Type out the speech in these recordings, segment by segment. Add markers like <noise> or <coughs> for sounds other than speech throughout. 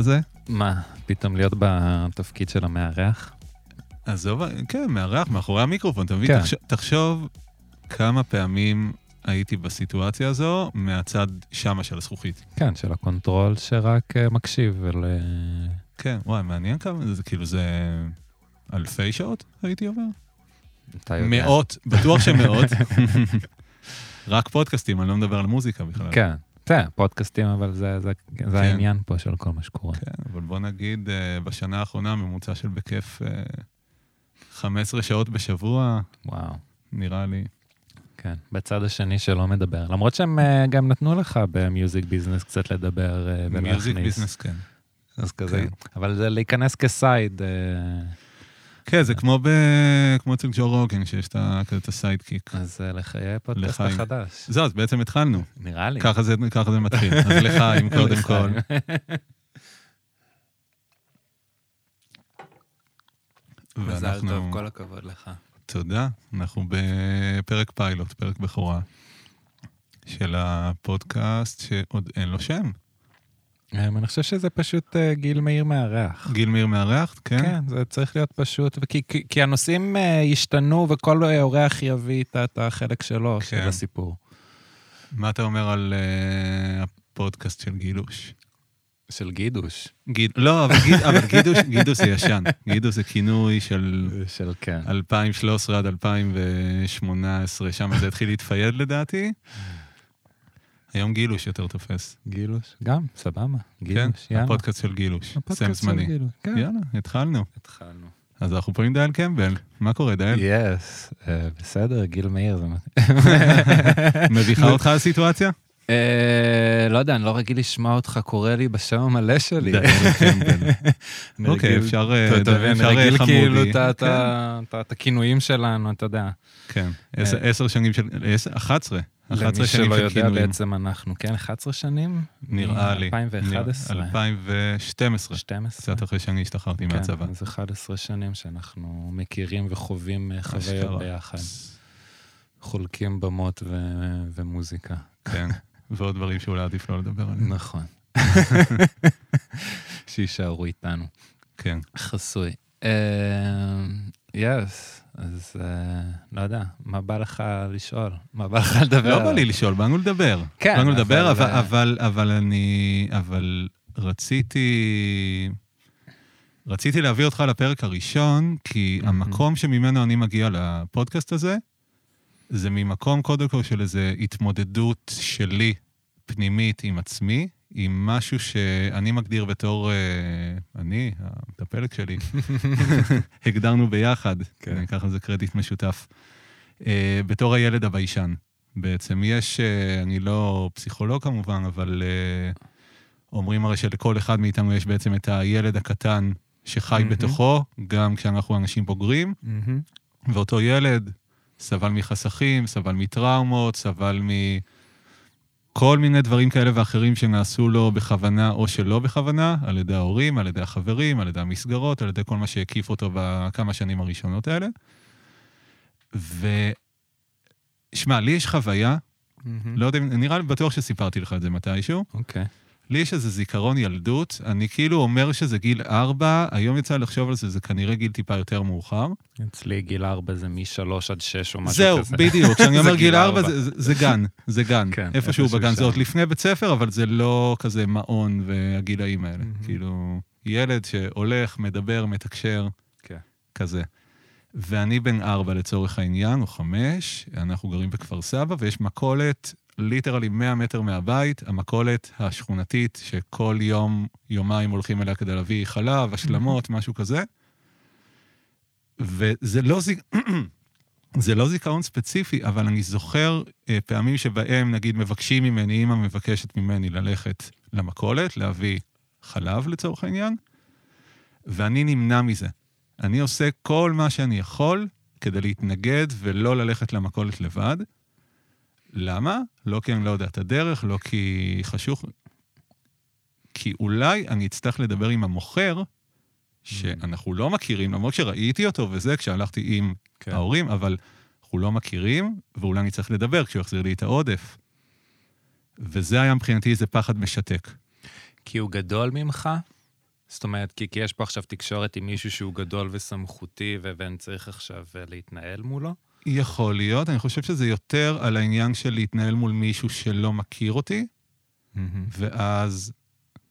איזה קטע זה? מה, פתאום להיות בתפקיד של המארח? עזוב, כן, מארח, מאחורי המיקרופון, אתה מבין? כן. תחשוב, תחשוב כמה פעמים הייתי בסיטואציה הזו מהצד שמה של הזכוכית. כן, של ה control שרק אה, מקשיב ול... כן, וואי, מעניין כמה, זה כאילו, זה אלפי שעות הייתי עובר? אתה יודע. מאות, בטוח שמאות. <laughs> רק פודקאסטים, אני לא מדבר על מוזיקה בכלל. כן, כן, פודקאסטים, אבל זה, זה, זה כן. העניין פה של כל מה שקורה. כן, אבל בוא נגיד, אה, בשנה האחרונה ממוצע של בכיף אה, 15 שעות בשבוע, וואו, נראה לי. כן. בצד השני שלא מדבר. למרות שהם אה, גם נתנו לך ב music business קצת לדבר אה, ולהכניס. music business, כן. אז כזה. כן. אבל זה להיכנס כ side. כן, זה כמו ב... כמו אצל ג'ו רוגן, שיש את כזה את ה sidekick. אז לחיי פודקאסט לחיים. החדש. זהו, אז בעצם התחלנו. נראה לי. ככה זה, ככה זה מתחיל. אז <laughs> לחיים קודם כל. <laughs> מזל. טוב, כל הכבוד לך. תודה. אנחנו בפרק פיילוט, פרק בכורה של הפודקאסט שעוד אין לו שם. אה, אני חושב שזה פשוט אה, גיל מאיר מארח. גיל מאיר מארח, כן? כן, זה צריך להיות פשוט, כי, כי הנושאים אה, השתנו וכל אה, אורח יביא את, את החלק שלו כן. של הסיפור. מה אתה אומר על uh, הפודקאסט של גילוש? של גידוש. גיד... לא, אבל, גיד... אבל גידוש, גידוש זה ישן. גידוש זה כינוי של של כן. 2013 עד 2018, שם זה התחיל להתפייד לדעתי. היום גילוש יותר תופס. גילוש. גם, סבבה. כן? גילוש, יאללה. הפודקאסט של גילוש. הפודקאסט סם של זמני. גילוש, כן. יאללה, התחלנו. התחלנו. אז אנחנו פה עם דייל קמבל. מה קורה, דייל? יס, אה, בסדר, גיל מאיר זה מתאים. <laughs> מביכה אותך הסיטואציה? אה, לא יודע, אני לא רגיל לשמוע אותך קורא לי בשם המלא שלי. <laughs> אוקיי, אפשר אה, אתה מבין, רגיל. כאילו את כן, את הכינויים שלנו, אתה יודע. כן, עשר- שנים של... עשר- 11. 11 למי שלא של יודע. בעצם אנחנו, כן, 11 שנים? נראה לי. 2011. 2012. 12. קצת אחרי שאני השתחררתי כן, מהצבא. אז 11 שנים שאנחנו מכירים וחווים אה, חוויות. ביחד. חולקים במות ו- ומוזיקה. כן, <laughs> ועוד דברים שאולי עדיף לא לדבר עליהם. נכון. <laughs> שיישארו איתנו. כן. חסוי. יס, אז אה, לא יודע, מה בא לך לשאול? מה בא לך לדבר? לא בא? לי לשאול, באנו לדבר. כן, באנו לדבר, אבל, אבל- אה, אבל אבל אני... אבל רציתי... רציתי להביא אותך לפרק הראשון, כי. המקום שממנו אני מגיע לפודקאסט הזה, זה ממקום קודם כל של איזו התמודדות שלי, פנימית עם עצמי, עם משהו שאני מגדיר בתור, אה, אני, המטפלת שלי, <laughs> הגדרנו ביחד, כן. אני אקח לזה קרדיט משותף, אה, בתור הילד הביישן. בעצם יש, אה, אני לא פסיכולוג כמובן, אבל אומרים הרי שלכל אחד מאיתנו יש בעצם את הילד הקטן שחי מהמם. בתוכו, גם כשאנחנו אנשים בוגרים, מהמם. ואותו ילד סבל מחסכים, סבל מטראומות, סבל מכל מיני דברים כאלה ואחרים שנעשו לו בכוונה או שלא בכוונה, על ידי ההורים, על ידי החברים, על ידי המסגרות, על ידי כל מה שהקיף אותו בכמה שנים הראשונות האלה. ושמע, לי יש חוויה, מהמם. לא יודע, נראה לי בטוח שסיפרתי לך את זה מתישהו. אוקיי. לי יש איזה זיכרון ילדות, אני כאילו אומר שזה גיל ארבע, היום יצא לחשוב על זה, זה כנראה גיל טיפה יותר מאוחר. אצלי גיל ארבע זה משלוש עד שש או משהו זהו, כזה. בדיוק. כשאני <laughs> אומר גיל ארבע. זה- זה זה גן, זה גן. <laughs> כן, איפשהו בגן, שם. זה עוד לפני בית ספר, אבל זה לא כזה מעון והגילאים האלה. מהמם. כאילו, ילד שהולך, מדבר, מתקשר, כן. כזה. ואני בן ארבע לצורך העניין, או חמש, אנחנו גרים בכפר סבא, ויש מכולת, ליטרלי 100 מטר מהבית, המכולת השכונתית, שכל יום, יומיים הולכים אליה כדי להביא חלב, השלמות, <laughs> משהו כזה. וזה לא, זיק... <clears throat> זה לא זיכרון ספציפי, אבל אני זוכר אה, פעמים שבהם, נגיד, מבקשים ממני, אמא מבקשת ממני ללכת למכולת, להביא חלב לצורך העניין, ואני נמנע מזה. אני עושה כל מה שאני יכול כדי להתנגד ולא ללכת למכולת לבד. למה? לא כי אני לא יודע את הדרך, לא כי חשוך, כי אולי אני אצטרך לדבר עם המוכר, שאנחנו לא מכירים, למרות שראיתי אותו וזה, כשהלכתי עם כן. ההורים, אבל אנחנו לא מכירים, ואולי אני צריך לדבר כשהוא יחזיר לי את העודף. וזה היה מבחינתי איזה פחד משתק. כי הוא גדול ממך? זאת אומרת, כי, כי יש פה עכשיו תקשורת עם מישהו שהוא גדול וסמכותי, ואני צריך עכשיו אה, להתנהל מולו? יכול להיות, אני חושב שזה יותר על העניין של להתנהל מול מישהו שלא מכיר אותי, ואז,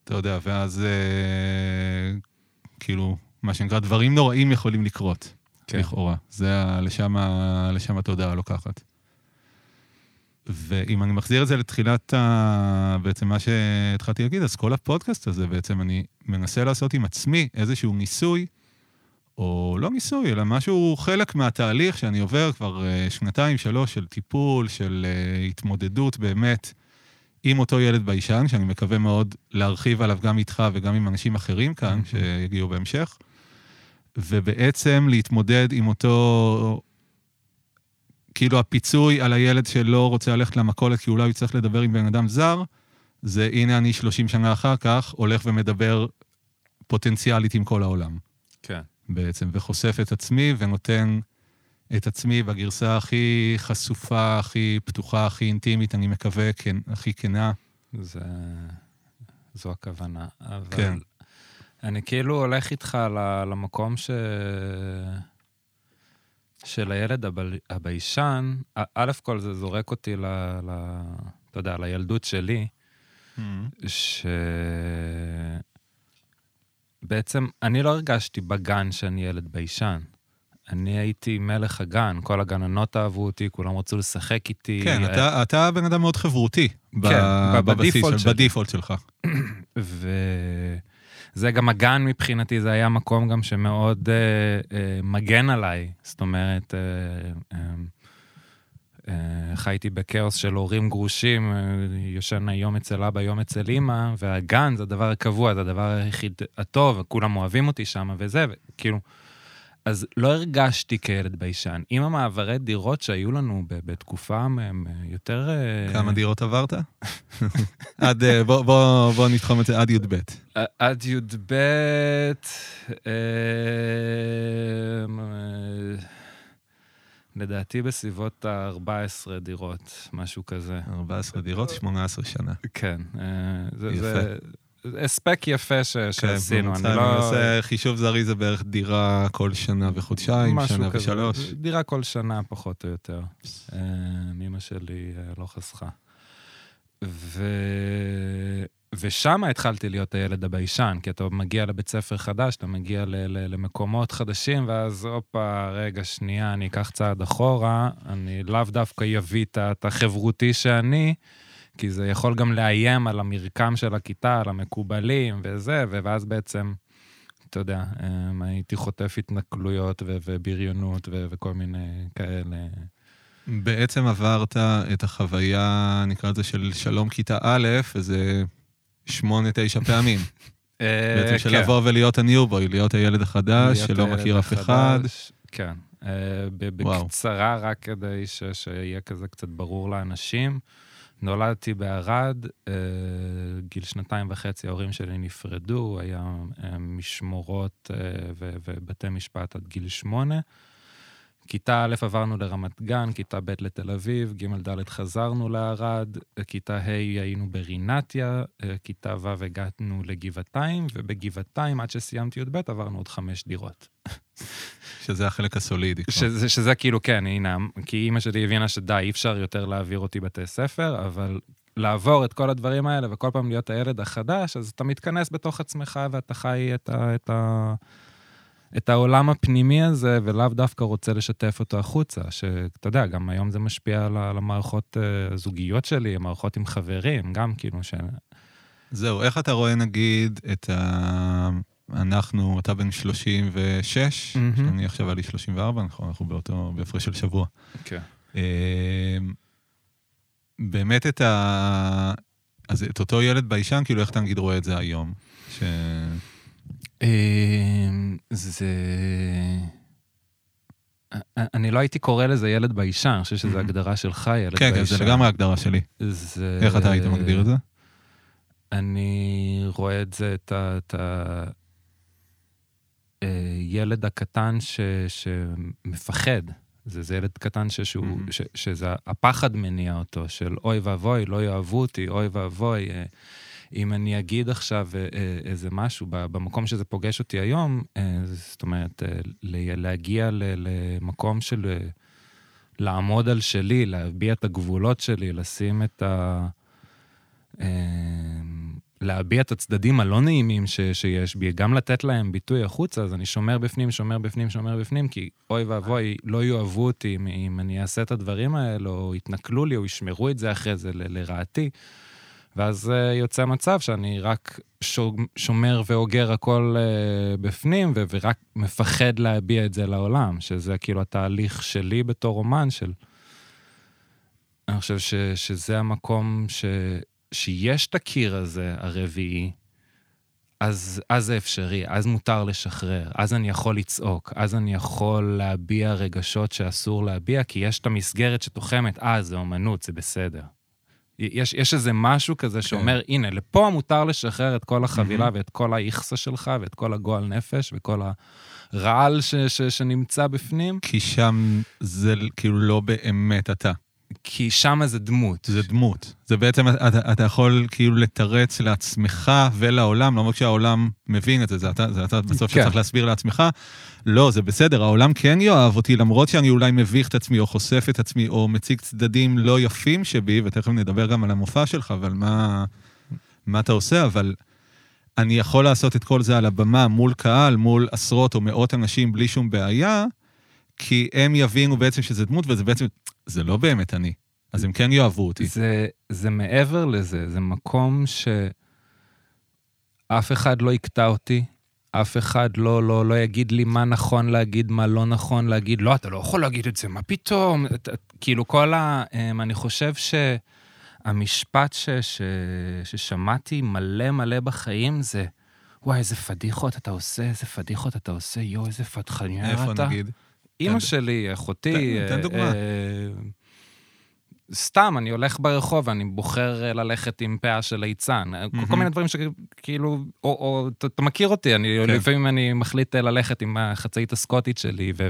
אתה יודע, ואז אה, כאילו, מה שנקרא, דברים נוראים יכולים לקרות, כן. לכאורה. זה ה- לשם, ה- לשם התודעה לוקחת. ואם אני מחזיר את זה לתחילת ה... בעצם מה שהתחלתי להגיד, אז כל הפודקאסט הזה בעצם אני מנסה לעשות עם עצמי איזשהו ניסוי, או לא ניסוי, אלא משהו חלק מהתהליך שאני עובר כבר אה, שנתיים, שלוש של טיפול, של אה, התמודדות באמת עם אותו ילד ביישן, שאני מקווה מאוד להרחיב עליו גם איתך וגם עם אנשים אחרים כאן, שיגיעו בהמשך, ובעצם להתמודד עם אותו כאילו הפיצוי על הילד שלא רוצה ללכת למכולת כי אולי הוא יצטרך לדבר עם בן אדם זר, זה הנה אני 30 שנה אחר כך הולך ומדבר פוטנציאלית עם כל העולם כן. בעצם, וחושף את עצמי ונותן את עצמי בגרסה הכי חשופה, הכי פתוחה, הכי אינטימית, אני מקווה, כן, הכי כנה. זה... זו הכוונה. אבל כן. אני כאילו הולך איתך למקום ש... של הילד הבל... הביישן, א- כל זה זורק אותי ל... ל... אתה יודע, לילדות שלי, ש... בעצם אני לא הרגשתי בגן שאני ילד ביישן. אני הייתי מלך הגן, כל הגננות אהבו אותי, כולם רצו לשחק איתי. כן, אתה, אתה בן אדם מאוד חברותי. כן, ב- בדיפולט של-. בדיפולט שלך. וזה גם הגן מבחינתי, זה היה מקום גם שמאוד אה, אה, מגן עליי. זאת אומרת, אה, אה, חייתי בכאוס של הורים גרושים, אה, יושן יום אצל אבא, יום אצל אימא, והגן זה הדבר הקבוע, זה הדבר היחיד הטוב, וכולם אוהבים אותי שם וזה, וכאילו... אז לא הרגשתי כילד ביישן. עם המעברי דירות שהיו לנו בתקופה הם יותר... אה, כמה דירות עברת? עד, אה, בוא, בוא, בוא נתחום את זה עד י"ב. עד י"ב, אה, לדעתי בסביבות ה-14 דירות, משהו כזה. 14 דירות, 18 שנה. כן. אה, זה- יפה. זה הספק יפה ש- שעשינו, אני לא... עושה חישוב זריז זה בערך דירה כל שנה וחודשיים, שנה כזה. ושלוש. דירה כל שנה, פחות או יותר. אה, אמא שלי אה, לא חסכה. ו... ושם התחלתי להיות הילד הביישן, כי אתה מגיע לבית ספר חדש, אתה מגיע ל- ל- למקומות חדשים, ואז הופה, רגע, שנייה, אני אקח צעד אחורה, אני לאו דווקא אביא את החברותי שאני, כי זה יכול גם לאיים על המרקם של הכיתה, על המקובלים וזה, ואז בעצם, אתה יודע, אמ, הייתי חוטף התנכלויות ו- ובריונות ו- וכל מיני כאלה. בעצם עברת את החוויה, נקרא לזה, של שלום כיתה א', איזה שמונה, תשע פעמים. בעצם של כן. לבוא ולהיות הניובוי, להיות הילד החדש, שלא מכיר אף אחד. כן. אה. בקצרה, רק כדי שיהיה כזה קצת ברור לאנשים. נולדתי בערד, אה, גיל שנתיים וחצי ההורים שלי נפרדו, היה אה, משמורות אה, ובתי משפט עד גיל שמונה. כיתה א' עברנו לרמת גן, כיתה ב' לתל אביב, ג' ד' חזרנו לערד, כיתה ה' היינו ברינתיה, אה, כיתה ו' הגענו לגבעתיים, ובגבעתיים, עד שסיימתי י"ב, עברנו עוד חמש דירות. שזה החלק הסולידי. שזה, שזה כאילו, כן, הנה, כי אימא שלי הבינה שדי, אי אפשר יותר להעביר אותי בתי ספר, אבל לעבור את כל הדברים האלה וכל פעם להיות הילד החדש, אז אתה מתכנס בתוך עצמך ואתה חי את, ה, את, ה, את העולם הפנימי הזה, ולאו דווקא רוצה לשתף אותו החוצה, שאתה יודע, גם היום זה משפיע על, על המערכות אה, הזוגיות שלי, המערכות עם חברים, גם כאילו ש... זהו, איך אתה רואה נגיד את ה... אנחנו, אתה בן 36, מהמם. אני עכשיו היה לי 34, נכון, אנחנו באותו, בהפרש של שבוע. כן. אה, באמת את ה... אז את אותו ילד ביישן, כאילו איך אתה נגיד רואה את זה היום? ש... אמ, זה... אני לא הייתי קורא לזה ילד ביישן, אני חושב שזו. הגדרה שלך, ילד כן, ביישן. כן, זה לגמרי ההגדרה שלי. זה... איך אתה היית מגדיר את זה? אני רואה את זה, את ה... את ה... אה, הקטן ש... שמפחד. זה, זה ילד קטן ששהוא, Mhm. ש, שזה הפחד מניע אותו, של אוי ואבוי, לא יאהבו אותי, אוי ואבוי, אה, אם אני אגיד עכשיו אה, אה, איזה משהו במקום שזה פוגש אותי היום, אה, זאת אומרת, להגיע למקום של לעמוד על שלי, להביע את הגבולות שלי, לשים את ה... להביע את הצדדים הלא נעימים ש, שיש בי, גם לתת להם ביטוי החוצה, אז אני שומר בפנים, שומר בפנים, שומר בפנים, כי אוי ואבוי, לא יאהבו אותי אם, אם אני אעשה את הדברים האלה, או יתנכלו לי, או ישמרו את זה אחרי זה ל, לרעתי. ואז uh, יוצא מצב שאני רק שומר ואוגר הכל uh, בפנים, ורק מפחד להביע את זה לעולם, שזה כאילו התהליך שלי בתור אומן של... אני חושב ש- שזה המקום ש- שיש את הקיר הזה, הרביעי, אז, אז זה אפשרי, אז מותר לשחרר, אז אני יכול לצעוק, אז אני יכול להביע רגשות שאסור להביע, כי יש את המסגרת שתוחמת, אה, זה אומנות, זה בסדר. יש, יש איזה משהו כזה שאומר, כן. הנה, לפה מותר לשחרר את כל החבילה mm-hmm. ואת כל האיכסה שלך ואת כל הגועל נפש וכל הרעל ש, ש, שנמצא בפנים. כי שם זה כאילו לא באמת אתה. כי שם זה דמות. זה דמות. זה בעצם, אתה, אתה יכול כאילו לתרץ לעצמך ולעולם, למרות שהעולם מבין את זה, זה אתה, זה אתה בסוף כן. שצריך להסביר לעצמך. לא, זה בסדר, העולם כן יאהב אותי, למרות שאני אולי מביך את עצמי, או חושף את עצמי, או מציג צדדים לא יפים שבי, ותכף נדבר גם על המופע שלך ועל מה, מה אתה עושה, אבל אני יכול לעשות את כל זה על הבמה מול קהל, מול עשרות או מאות אנשים בלי שום בעיה, כי הם יבינו בעצם שזה דמות, וזה בעצם, זה לא באמת אני. אז הם כן יאהבו אותי. זה, זה מעבר לזה, זה מקום שאף אחד לא יקטע אותי, אף אחד לא, לא, לא יגיד לי מה נכון להגיד, מה לא נכון להגיד. לא, אתה לא יכול להגיד את זה, מה פתאום? את, את, כאילו, כל ה... אמ, אני חושב שהמשפט ש, ש, ששמעתי מלא מלא בחיים זה, וואי, איזה פדיחות אתה עושה, איזה פדיחות אתה עושה, יואו, איזה פדחניאר אתה. איפה נגיד? אימא שלי, אחותי. תן אה, דוגמה. סתם, אני הולך ברחוב, אני בוחר אה, ללכת עם פאה של ליצן. Mm-hmm. כל מיני דברים שכאילו, או, או אתה, אתה מכיר אותי, אני, כן. לפעמים אני מחליט אה, ללכת עם החצאית הסקוטית שלי ו...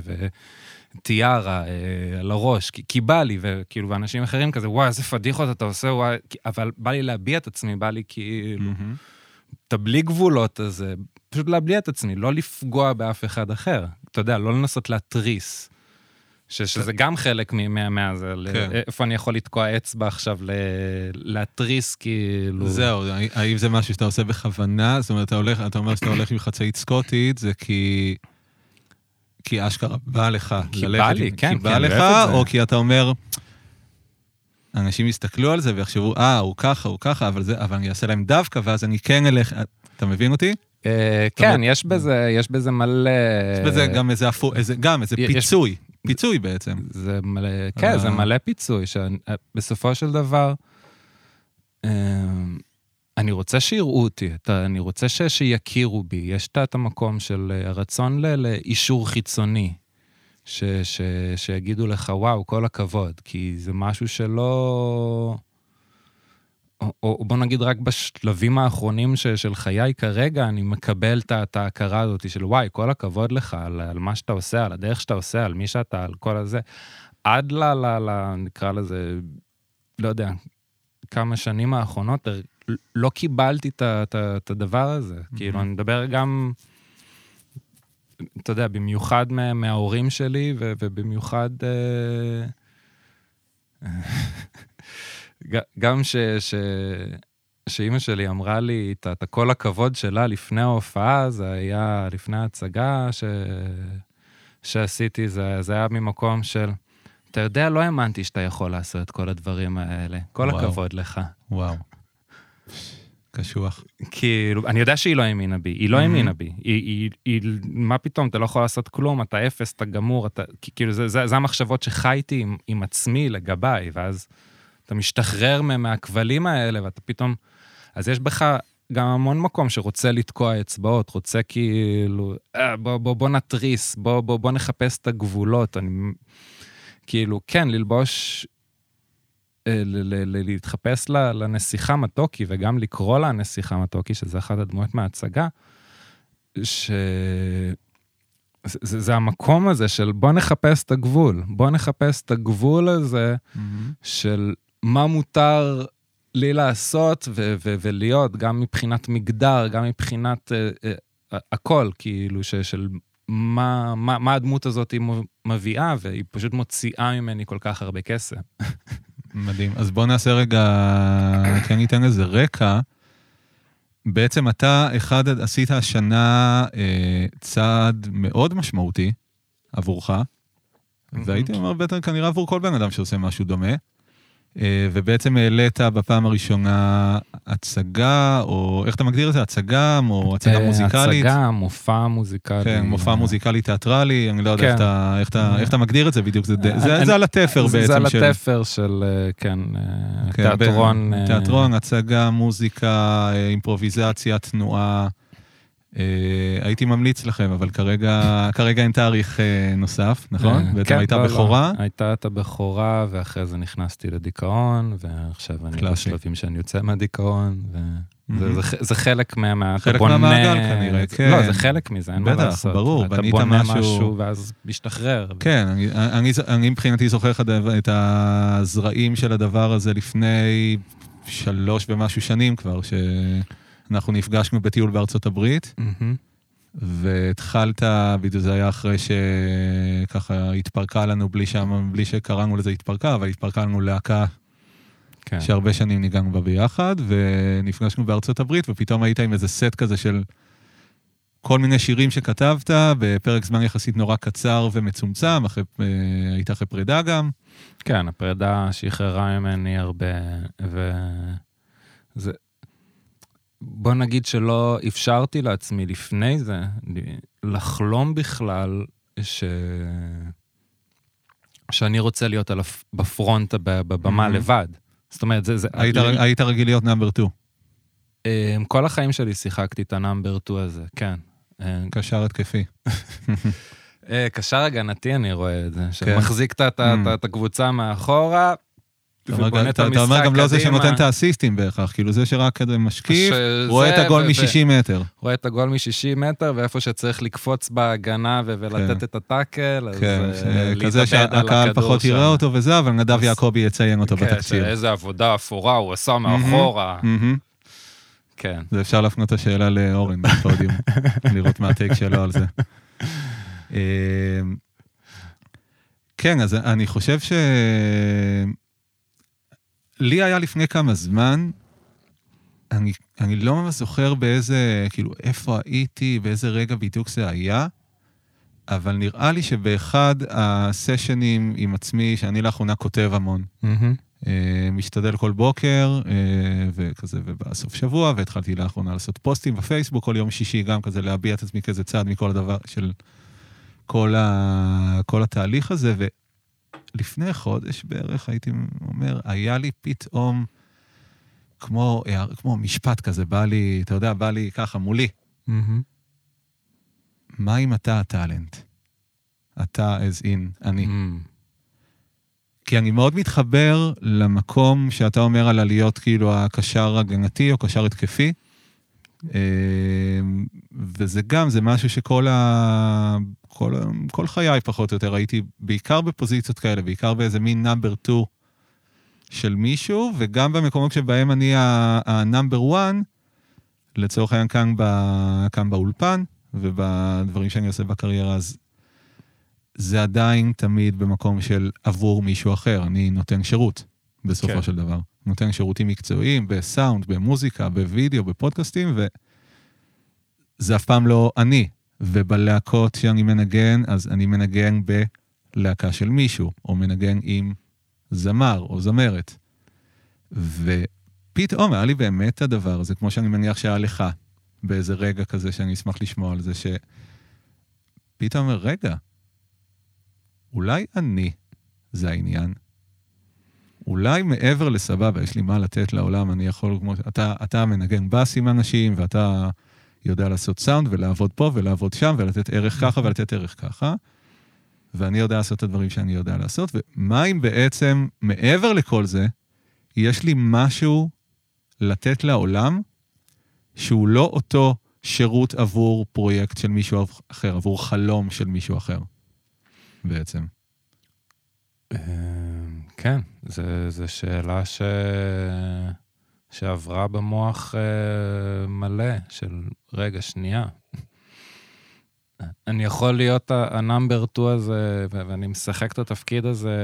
וטיארה אה, על הראש, כי, כי בא לי, וכאילו, ואנשים אחרים כזה, וואי, איזה פדיחות אתה עושה, וואי, אבל בא לי להביע את עצמי, בא לי כאילו, mm-hmm. אתה בלי גבולות הזה, פשוט להביע את עצמי, לא לפגוע באף אחד אחר. אתה יודע, לא לנסות להתריס. ש, שזה גם חלק מה... זה, כן. איפה אני יכול לתקוע אצבע עכשיו, להתריס כאילו... זהו, האם זה משהו שאתה עושה בכוונה? זאת אומרת, אתה, הולך, אתה אומר שאתה הולך עם חצאית סקוטית, זה כי... כי אשכרה בא לך כי ללכת... בא לי, כן, כי בא כן, לך, או כי אתה אומר, אנשים יסתכלו על זה ויחשבו, אה, הוא ככה, הוא ככה, אבל, זה, אבל אני אעשה להם דווקא, ואז אני כן אלך... אתה מבין אותי? אה, כן, יש בזה, יש בזה מלא... יש בזה גם איזה אפור, גם איזה פיצוי. פיצוי בעצם. זה מלא, כן, זה אה. מלא פיצוי, שבסופו של דבר, אני רוצה שיראו אותי, אני רוצה ש, שיכירו בי. יש את המקום של אה, הרצון לאישור חיצוני, ש, ש, שיגידו לך, וואו, כל הכבוד, כי זה משהו שלא... או, או בוא נגיד רק בשלבים האחרונים ש, של חיי כרגע, אני מקבל את ההכרה הזאת של וואי, כל הכבוד לך על, על מה שאתה עושה, על הדרך שאתה עושה, על מי שאתה, על כל הזה. עד ל... ל, ל נקרא לזה, לא יודע, כמה שנים האחרונות, לא קיבלתי את הדבר הזה. Mm-hmm. כאילו, אני מדבר גם, אתה יודע, במיוחד מה, מההורים שלי, ו, ובמיוחד... אה, גם ש... ש... שאימא שלי אמרה לי את, את כל הכבוד שלה לפני ההופעה, זה היה לפני ההצגה ש... שעשיתי, זה, זה היה ממקום של, אתה יודע, לא האמנתי שאתה יכול לעשות את כל הדברים האלה. כל וואו. הכבוד לך. וואו. קשוח. כאילו, אני יודע שהיא לא האמינה בי, היא לא האמינה בי. היא, היא, היא, מה פתאום, אתה לא יכול לעשות כלום, אתה אפס, אתה גמור, אתה, כאילו, זה, זה, זה המחשבות שחייתי עם, עם עצמי לגביי, ואז... אתה משתחרר מהכבלים האלה, ואתה פתאום... אז יש בך גם המון מקום שרוצה לתקוע אצבעות, רוצה כאילו, אה, בוא, בוא, בוא נתריס, בוא, בוא, בוא נחפש את הגבולות. אני, כאילו, כן, ללבוש, אה, ל, ל, ל, להתחפש לנסיכה מתוקי, וגם לקרוא לה נסיכה מתוקי, שזה אחת הדמויות מההצגה, ש... זה, זה המקום הזה של בוא נחפש את הגבול, בוא נחפש את הגבול הזה mm-hmm. של מה מותר לי לעשות ו- ו- ולהיות, גם מבחינת מגדר, גם מבחינת uh, uh, הכל, כאילו, ש- של מה, מה, מה הדמות הזאת היא מביאה, והיא פשוט מוציאה ממני כל כך הרבה כסף. מדהים. אז בוא נעשה רגע, כן ניתן לזה רקע. בעצם אתה, אחד, עשית השנה אה, צעד מאוד משמעותי עבורך, והייתי אומר בטח כנראה עבור כל בן אדם שעושה משהו דומה. אה, ובעצם העלית בפעם הראשונה הצגה, או איך אתה מגדיר את זה? הצגה, או הצגה אה, מוזיקלית? הצגה, מופע מוזיקלי. כן, מופע מוזיקלי תיאטרלי, אני לא יודע כן. איך אתה- מגדיר את זה בדיוק, זה זה על התפר בעצם. זה על התפר של, אה, כן, אה, כן, תיאטרון. אה, תיאטרון, הצגה, מוזיקה, אה, אימפרוביזציה, תנועה. אה, הייתי ממליץ לכם, אבל כרגע כרגע אין תאריך אה, נוסף, נכון? אה, בעצם כן, הייתה לא, לא. בכורה. הייתה את הבכורה, ואחרי זה נכנסתי לדיכאון, ועכשיו אני. בשלבים שאני יוצא מהדיכאון, מהמם. זה, ח- זה חלק מה... מה- אתה חלק בונה- מהמעגל כנראה, זה- כן. לא, זה חלק מזה, אין מה בטח, לעשות. ברור, אתה בנית בונה משהו- משהו ואז משתחרר. כן, אני, אני, אני מבחינתי זוכר לך את הזרעים של הדבר הזה לפני שלוש ומשהו שנים כבר, שאנחנו נפגשנו בטיול בארצות הברית, מהמם. והתחלת, בדיוק זה היה אחרי שככה התפרקה לנו, בלי, שם, בלי שקראנו לזה התפרקה, אבל התפרקה לנו להקה כן. שהרבה שנים ניגענו בה ביחד, ונפגשנו בארצות הברית, ופתאום היית עם איזה סט כזה של כל מיני שירים שכתבת, בפרק זמן יחסית נורא קצר ומצומצם, אחרי, אה, היית אחרי פרידה גם. כן, הפרידה שחררה ממני הרבה, וזה... בוא נגיד שלא אפשרתי לעצמי לפני זה לחלום בכלל ש... שאני רוצה להיות על הפ... בפרונט, בבמה Mhm. לבד. זאת אומרת, זה... זה היית, היית רגיל להיות נאמבר 2, אה, כל החיים שלי שיחקתי את ה number 2 הזה, כן. אה, קשר התקפי. <laughs> אה, קשר הגנתי, אני רואה את זה, כן. שמחזיק. את הקבוצה מאחורה, אתה אומר, גם לא זה. שנותן את האסיסטים בהכרח, כאילו זה שרק כזה משקיף, רואה את הגול ו- מ-60 מטר. רואה את הגול מ-60 מטר, ואיפה שצריך לקפוץ בהגנה ולתת כן. את הטאקל, אז כן, אה, ש- להתאבד כזה על שהקהל הכדור פחות שם. יראה אותו וזה, אבל נדב יעקבי יציין אותו כן, בתקציר. שאיזה עבודה אפורה הוא עשה מאחורה. כן. זה אפשר להפנות את השאלה לאורן בפודיום, <laughs> לראות מה הטייק שלו על זה. <laughs> אמ, כן, אז אני חושב ש... לי היה לפני כמה זמן, אני, אני לא ממש זוכר באיזה, כאילו, איפה הייתי, באיזה רגע בדיוק זה היה, אבל נראה לי שבאחד הסשנים עם עצמי, שאני לאחרונה כותב המון. אה, משתדל כל בוקר, אה, וכזה, ובסוף שבוע, והתחלתי לאחרונה לעשות פוסטים בפייסבוק כל יום שישי, גם כזה להביע את עצמי כאיזה צעד מכל הדבר של כל, ה, כל התהליך הזה, ולפני חודש בערך הייתי אומר, היה לי פתאום כמו, אה, כמו משפט כזה, בא לי, אתה יודע, בא לי ככה מולי, מהמם. מה אם אתה הטאלנט? אתה as in, אני. מהמם. כי אני מאוד מתחבר למקום שאתה אומר על הלהיות כאילו הקשר הגנתי או קשר התקפי. אה, וזה גם, זה משהו שכל ה... כל, כל חיי פחות או יותר הייתי בעיקר בפוזיציות כאלה, בעיקר באיזה מין number 2 של מישהו, וגם במקומות שבהם אני ה number 1, לצורך העניין כאן, ב, כאן באולפן, ובדברים שאני עושה בקריירה, אז זה עדיין תמיד במקום של עבור מישהו אחר. אני נותן שירות, בסופו כן. של דבר. נותן שירותים מקצועיים בסאונד, במוזיקה, בווידאו, בפודקאסטים, וזה אף פעם לא אני. ובלהקות שאני מנגן, אז אני מנגן בלהקה של מישהו, או מנגן עם זמר או זמרת. ופתאום היה לי באמת הדבר הזה, כמו שאני מניח שהיה לך, באיזה רגע כזה שאני אשמח לשמוע על זה, שפתאום אומר, רגע, אולי אני זה העניין. אולי מעבר לסבבה, יש לי מה לתת לעולם, אני יכול, כמו, אתה, אתה מנגן בס עם אנשים, ואתה יודע לעשות סאונד, ולעבוד פה, ולעבוד שם, ולתת ערך ככה, ולתת ערך ככה, ואני יודע לעשות את הדברים שאני יודע לעשות, ומה אם בעצם, מעבר לכל זה, יש לי משהו לתת לעולם, שהוא לא אותו שירות עבור פרויקט של מישהו אחר, עבור חלום של מישהו אחר, בעצם. אה, כן, זו שאלה ש... שעברה במוח אה, מלא של, רגע, שנייה. אני יכול להיות ה number 2 הזה, ואני משחק את התפקיד הזה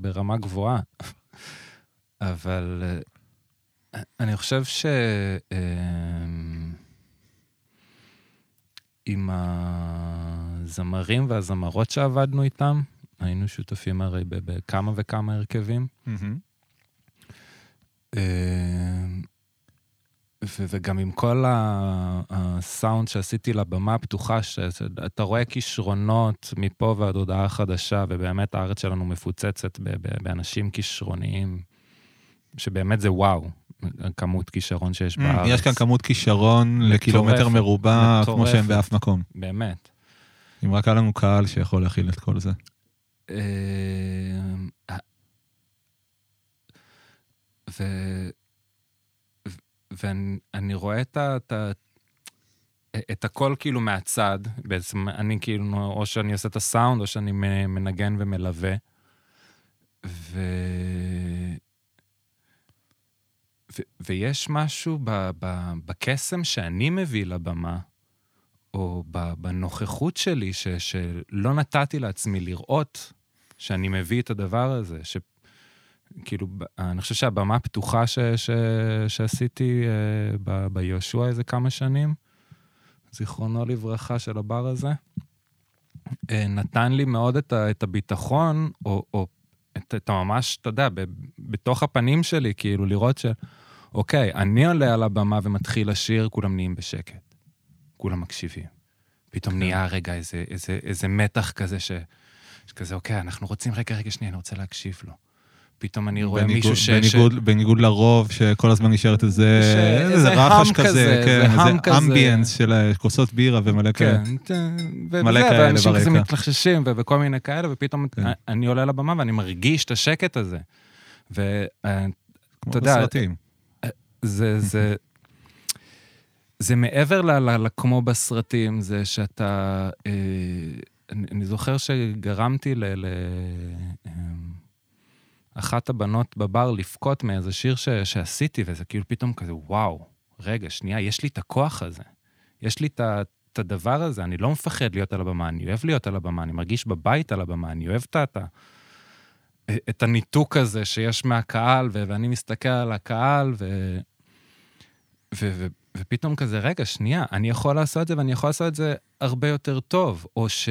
ברמה גבוהה. אבל אה, אני חושב ש... אה, עם הזמרים והזמרות שעבדנו איתם, היינו שותפים הרי בכמה וכמה הרכבים. אה, וגם עם כל הסאונד שעשיתי לבמה הפתוחה, שאתה רואה כישרונות מפה ועד הודעה חדשה, ובאמת הארץ שלנו מפוצצת באנשים כישרוניים, שבאמת זה וואו, כמות כישרון שיש mm, בארץ. יש כאן כמות כישרון לקילומטר מרובע, כמו שהם באף מקום. באמת. אם רק היה לנו קהל שיכול להכיל את כל זה. אה, ו... ואני רואה את, ה, את, ה, את הכל כאילו מהצד, בעצם אני כאילו, או שאני עושה את הסאונד, או שאני מנגן ומלווה. ו... ו... ויש משהו ב... ב... בקסם שאני מביא לבמה, או ב... בנוכחות שלי, ש... שלא נתתי לעצמי לראות שאני מביא את הדבר הזה, ש... כאילו, אני חושב שהבמה הפתוחה ש, ש, שעשיתי uh, ביהושע איזה כמה שנים, זיכרונו לברכה של הבר הזה, uh, נתן לי מאוד את, ה, את הביטחון, או, או את, את הממש, אתה יודע, ב, בתוך הפנים שלי, כאילו, לראות ש... אוקיי, אני עולה על הבמה ומתחיל לשיר, כולם נהיים בשקט. כולם מקשיבים. פתאום כן. נהיה רגע איזה, איזה, איזה מתח כזה ש... שכזה, אוקיי, אנחנו רוצים, רגע, רגע, שנייה, אני רוצה להקשיב לו. פתאום אני רואה בניגוד, מישהו ש... בניגוד, ש... בניגוד לרוב, שכל הזמן נשארת איזה, ש... איזה רחש כזה, כזה, כן, איזה אמביאנס של אה, כוסות בירה ומלא כן, כאלה. ו- מלא כאלה ברקע. ואנשים כזה מתלחששים וכל מיני כאלה, ופתאום כן. אני עולה לבמה ואני מרגיש את השקט הזה. ואתה יודע... כמו בסרטים. זה, זה, זה מעבר לכמו בסרטים, זה שאתה... אה, אני, אני זוכר שגרמתי ל... ל אחת הבנות בבר לבכות מאיזה שיר ש, שעשיתי, וזה כאילו פתאום כזה, וואו, רגע, שנייה, יש לי את הכוח הזה. יש לי את, את הדבר הזה, אני לא מפחד להיות על הבמה, אני אוהב להיות על הבמה, אני מרגיש בבית על הבמה, אני אוהב את, את הניתוק הזה שיש מהקהל, ואני מסתכל על הקהל, ו, ו, ו, ופתאום כזה, רגע, שנייה, אני יכול לעשות את זה ואני יכול לעשות את זה הרבה יותר טוב, או ש...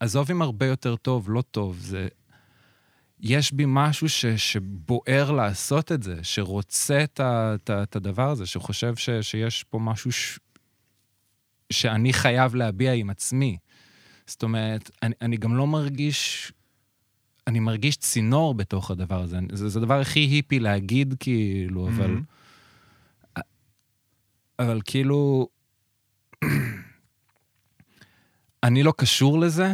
עזוב אם הרבה יותר טוב, לא טוב, זה יש בי משהו ש, שבוער לעשות את זה, שרוצה את, ה, את, את הדבר הזה, שחושב ש, שיש פה משהו ש, שאני חייב להביע עם עצמי. זאת אומרת, אני, אני גם לא מרגיש, אני מרגיש צינור בתוך הדבר הזה. זה, זה הדבר הכי היפי להגיד, כאילו, אבל... Mm-hmm. אבל כאילו... אני לא קשור לזה,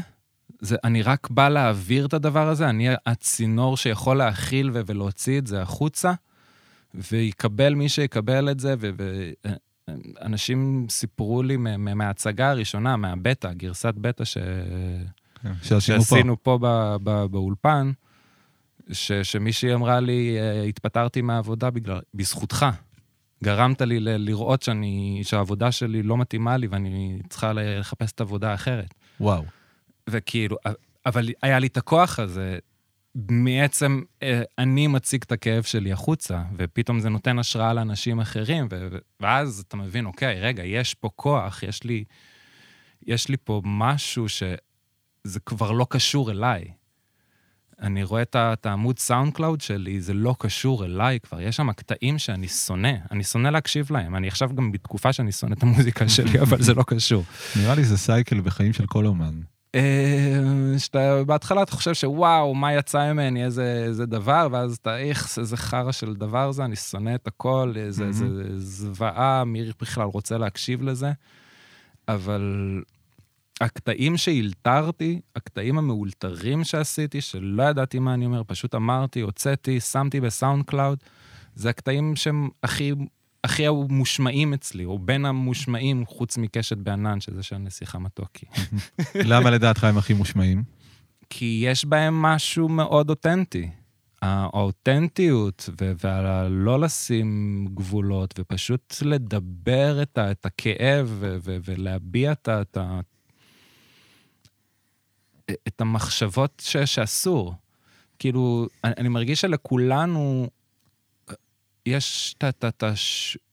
זה, אני רק בא להעביר את הדבר הזה, אני הצינור שיכול להכיל ו- ולהוציא את זה החוצה, ויקבל מי שיקבל את זה, ואנשים סיפרו לי מההצגה הראשונה, מהבטא, גרסת בטא ש... כן, שעשינו פה, פה. ב- באולפן, ש- שמישהי אמרה לי, אה, התפטרתי מהעבודה בגלל, בזכותך. גרמת לי ל- לראות שאני, שהעבודה שלי לא מתאימה לי ואני צריכה לחפש את העבודה האחרת. וואו. וכאילו, אבל היה לי את הכוח הזה, מעצם אה, אני מציג את הכאב שלי החוצה, ופתאום זה נותן השראה לאנשים אחרים, ו- ואז אתה מבין, אוקיי, רגע, יש פה כוח, יש לי, יש לי פה משהו שזה כבר לא קשור אליי. אני רואה את העמוד SoundCloud שלי, זה לא קשור אליי כבר. יש שם קטעים שאני שונא, אני שונא להקשיב להם. אני עכשיו גם בתקופה שאני שונא את המוזיקה <laughs> שלי, אבל זה לא קשור. נראה לי זה cycle בחיים של כל אומן. אה, שאתה בהתחלה אתה חושב שוואו, מה יצא ממני, איזה, איזה דבר, ואז אתה, איך, איזה חרא של דבר זה, אני שונא את הכל, איזה, איזה זוועה, מי בכלל רוצה להקשיב לזה. אבל הקטעים שאילתרתי, הקטעים המאולתרים שעשיתי, שלא ידעתי מה אני אומר, פשוט אמרתי, הוצאתי, שמתי ב SoundCloud, זה הקטעים שהם הכי הכי מושמעים אצלי, או בין המושמעים, חוץ מקשת בענן, שזה של נסיכה מתוקי. <laughs> למה לדעתך הם הכי מושמעים? כי יש בהם משהו מאוד אותנטי. האותנטיות והלא לשים גבולות, ופשוט לדבר את, ה, את הכאב ולהביע את, את, את המחשבות ש, שאסור. כאילו, אני, אני מרגיש שלכולנו יש את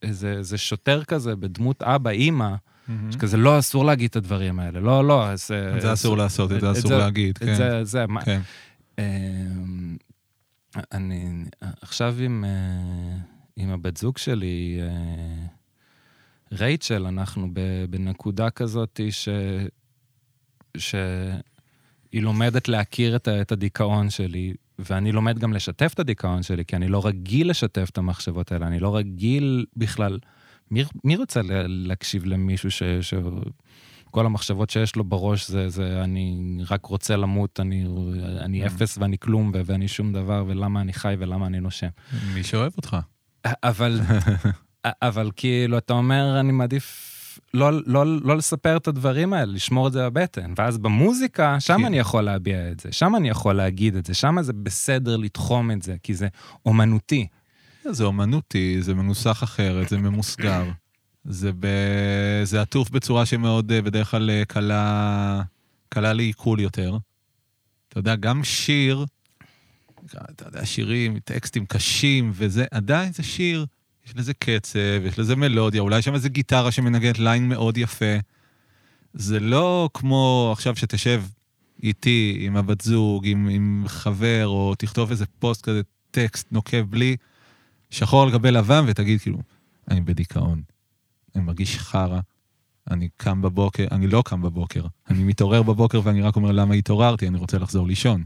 איזה, איזה שוטר כזה בדמות אבא, אימא, Mm-hmm. שכזה, לא, אסור להגיד את הדברים האלה. לא, לא, אז... את זה אסור לעשות, את זה אסור להגיד, כן. את זה, זה, מה... כן. אמ, אני עכשיו עם, אה, עם הבת זוג שלי, אה, רייצ'ל, אנחנו בנקודה כזאת ש... שהיא לומדת להכיר את, את הדיכאון שלי, ואני לומד גם לשתף את הדיכאון שלי, כי אני לא רגיל לשתף את המחשבות האלה, אני לא רגיל בכלל... מי, מי רוצה להקשיב למישהו ש... ש... כל המחשבות שיש לו בראש זה, זה אני רק רוצה למות, אני, אני mm. אפס ואני כלום ואני שום דבר, ולמה אני חי ולמה אני נושם. מי שאוהב אותך. אבל, <laughs> אבל כאילו, אתה אומר, אני מעדיף לא, לא, לא לספר את הדברים האלה, לשמור את זה בבטן. ואז במוזיקה, שם כן. אני יכול להביע את זה, שם אני יכול להגיד את זה, שם זה בסדר לתחום את זה, כי זה אומנותי. זה אומנותי, זה מנוסח אחרת, זה ממוסגר. זה, ב... זה עטוף בצורה שמאוד, אה, בדרך כלל, אה, קלה, קלה לעיכול יותר. אתה יודע, גם שיר, אתה יודע, שירים, טקסטים קשים וזה, עדיין זה שיר. יש לזה קצב, יש לזה מלודיה, אולי שם איזה גיטרה שמנגנת ליין מאוד יפה. זה לא כמו עכשיו שתשב איתי, עם הבת זוג, עם, עם חבר, או תכתוב איזה פוסט כזה, טקסט נוקב בלי שחור על גבי לבן, ותגיד כאילו, אני בדיכאון. אני מרגיש חרא, אני קם בבוקר, אני לא קם בבוקר, אני מתעורר בבוקר ואני רק אומר למה התעוררתי, אני רוצה לחזור לישון.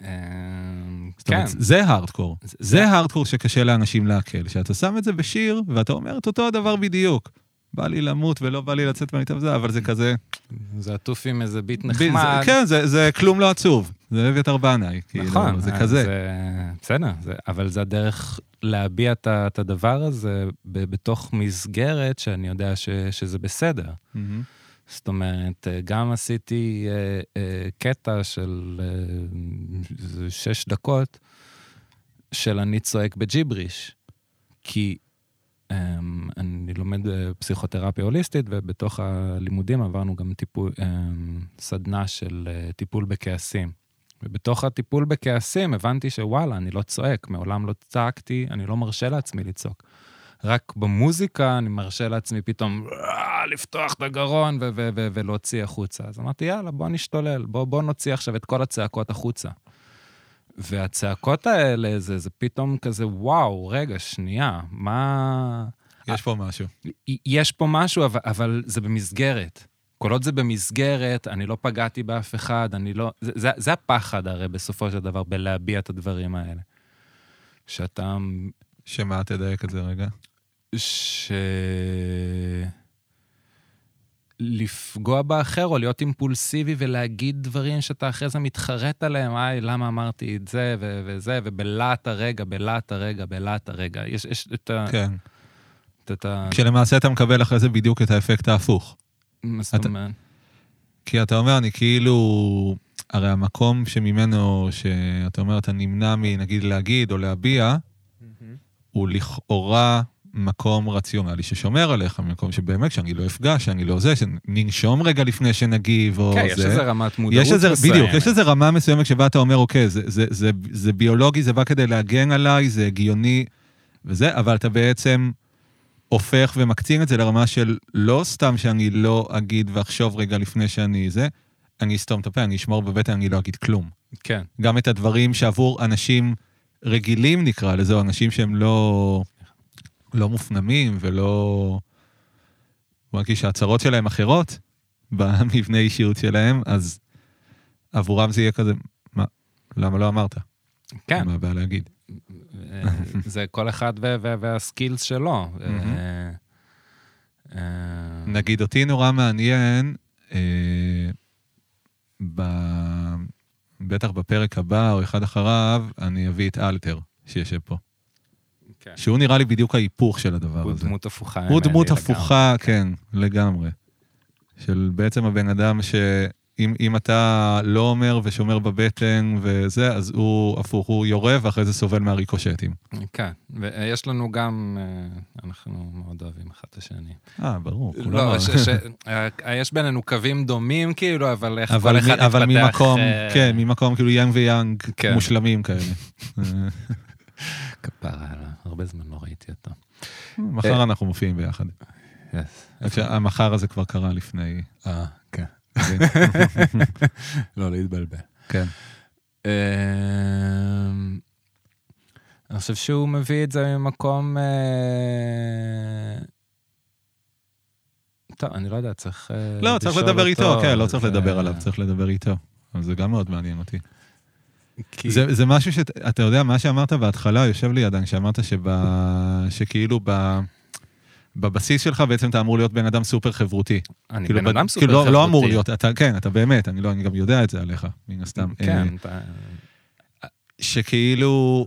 אמ, כן. זה הארדקור. זה הארדקור שקשה לאנשים לעכל, שאתה שם את זה בשיר ואתה אומר את אותו הדבר בדיוק. בא לי למות ולא בא לי לצאת מהמיטה וזה, אבל זה כזה... זה עטוף עם איזה ביט נחמד. כן, זה כלום לא עצוב. זה אביתר בנאי. כאילו, נכון. זה כזה. בסדר, אבל זה הדרך להביע את הדבר הזה בתוך מסגרת שאני יודע שזה בסדר. זאת אומרת, גם עשיתי אה, אה, קטע של אה, שש דקות של אני צועק בג'יבריש, כי Um, אני לומד פסיכותרפיה הוליסטית, ובתוך הלימודים עברנו גם טיפול, um, סדנה של uh, טיפול בכעסים. ובתוך הטיפול בכעסים הבנתי שוואלה, אני לא צועק, מעולם לא צעקתי, אני לא מרשה לעצמי לצעוק. רק במוזיקה אני מרשה לעצמי פתאום אה, לפתוח את הגרון ו- ו- ו- ולהוציא החוצה. אז אמרתי, יאללה, בוא נשתולל, בוא, בוא נוציא עכשיו את כל הצעקות החוצה. והצעקות האלה, זה, זה פתאום כזה, וואו, רגע, שנייה, מה... יש פה משהו. יש פה משהו, אבל, אבל זה במסגרת. כל עוד זה במסגרת, אני לא פגעתי באף אחד, אני לא... זה, זה, זה הפחד הרי בסופו של דבר, בלהביע את הדברים האלה. שאתה... שמה, תדייק את זה רגע. ש... לפגוע באחר או להיות אימפולסיבי ולהגיד דברים שאתה אחרי זה מתחרט עליהם, היי, למה אמרתי את זה ו- וזה, ובלהט הרגע, בלהט הרגע, בלהט הרגע. יש, יש את ה... כן. את ה... כשלמעשה אתה מקבל אחרי זה בדיוק את האפקט ההפוך. מה זאת אומרת? כי אתה אומר, אני כאילו... הרי המקום שממנו, שאתה אומר, אתה נמנע מנגיד להגיד או להביע, mm-hmm. הוא לכאורה מקום רציונלי ששומר עליך, מקום שבאמת, שאני לא אפגע, שאני לא זה, שננשום רגע לפני שנגיב, או כן, זה. כן, יש איזה רמת מודעות מסוימת. בדיוק, יש איזה רמה מסוימת שבה אתה אומר, אוקיי, זה, זה, זה, זה ביולוגי, זה בא כדי להגן עליי, זה הגיוני וזה, אבל אתה בעצם הופך ומקצין את זה לרמה של לא סתם שאני לא אגיד ואחשוב רגע לפני שאני זה, אני אסתום את הפה, אני אשמור בבטן, אני לא אגיד כלום. כן. גם את הדברים שעבור אנשים רגילים, נקרא לזה, או אנשים שהם לא... לא מופנמים ולא... בוא נגיד שהצהרות שלהם אחרות במבנה אישיות שלהם, אז עבורם זה יהיה כזה, מה, למה לא אמרת? כן. מה הבעיה להגיד? זה כל אחד והסקילס שלו. אה, אה, נגיד, אותי נורא מעניין, אה, בטח בפרק הבא או אחד אחריו, אני אביא את אלתר שיושב פה. כן. שהוא נראה לי בדיוק ההיפוך של הדבר הוא הזה. הוא דמות הפוכה. הוא דמות הפוכה, לגמרי. כן, לגמרי. של בעצם הבן אדם אם, אם אתה לא אומר ושומר בבטן וזה, אז הוא הפוך, הוא יורה ואחרי זה סובל מהריקושטים. כן, ויש לנו גם, אה, אנחנו מאוד אוהבים אחד את השני. אה, ברור. לא, ש, ש, אה, יש בינינו קווים דומים, כאילו, אבל איך אבל כל אחד מ, אבל. ממקום, אה, כן, ממקום כאילו יאנג ויאנג כן. מושלמים כאלה. <laughs> כפרה, הרבה זמן לא ראיתי אותו. מחר אנחנו מופיעים ביחד. Yes. המחר הזה כבר קרה לפני... אה, כן. <laughs> לא להתבלבל. כן. אמ, אני חושב שהוא מביא את זה ממקום... אה, טוב, אני לא יודע, צריך... אה, לא, צריך לדבר איתו, כן, לא צריך זה- לדבר עליו, צריך לדבר איתו. זה גם מאוד מעניין אותי. כי- זה, זה משהו שאתה יודע, מה שאמרת בהתחלה, יושב לי עדיין, שאמרת שב, שכאילו ב, בבסיס שלך בעצם אתה אמור להיות בן אדם סופר חברותי. אני כאילו, בן אדם סופר כאילו, חברותי. לא, לא אמור להיות, אתה, כן, אתה באמת, אני, לא, אני גם יודע את זה עליך, מן הסתם. כן, אה, אתה- שכאילו,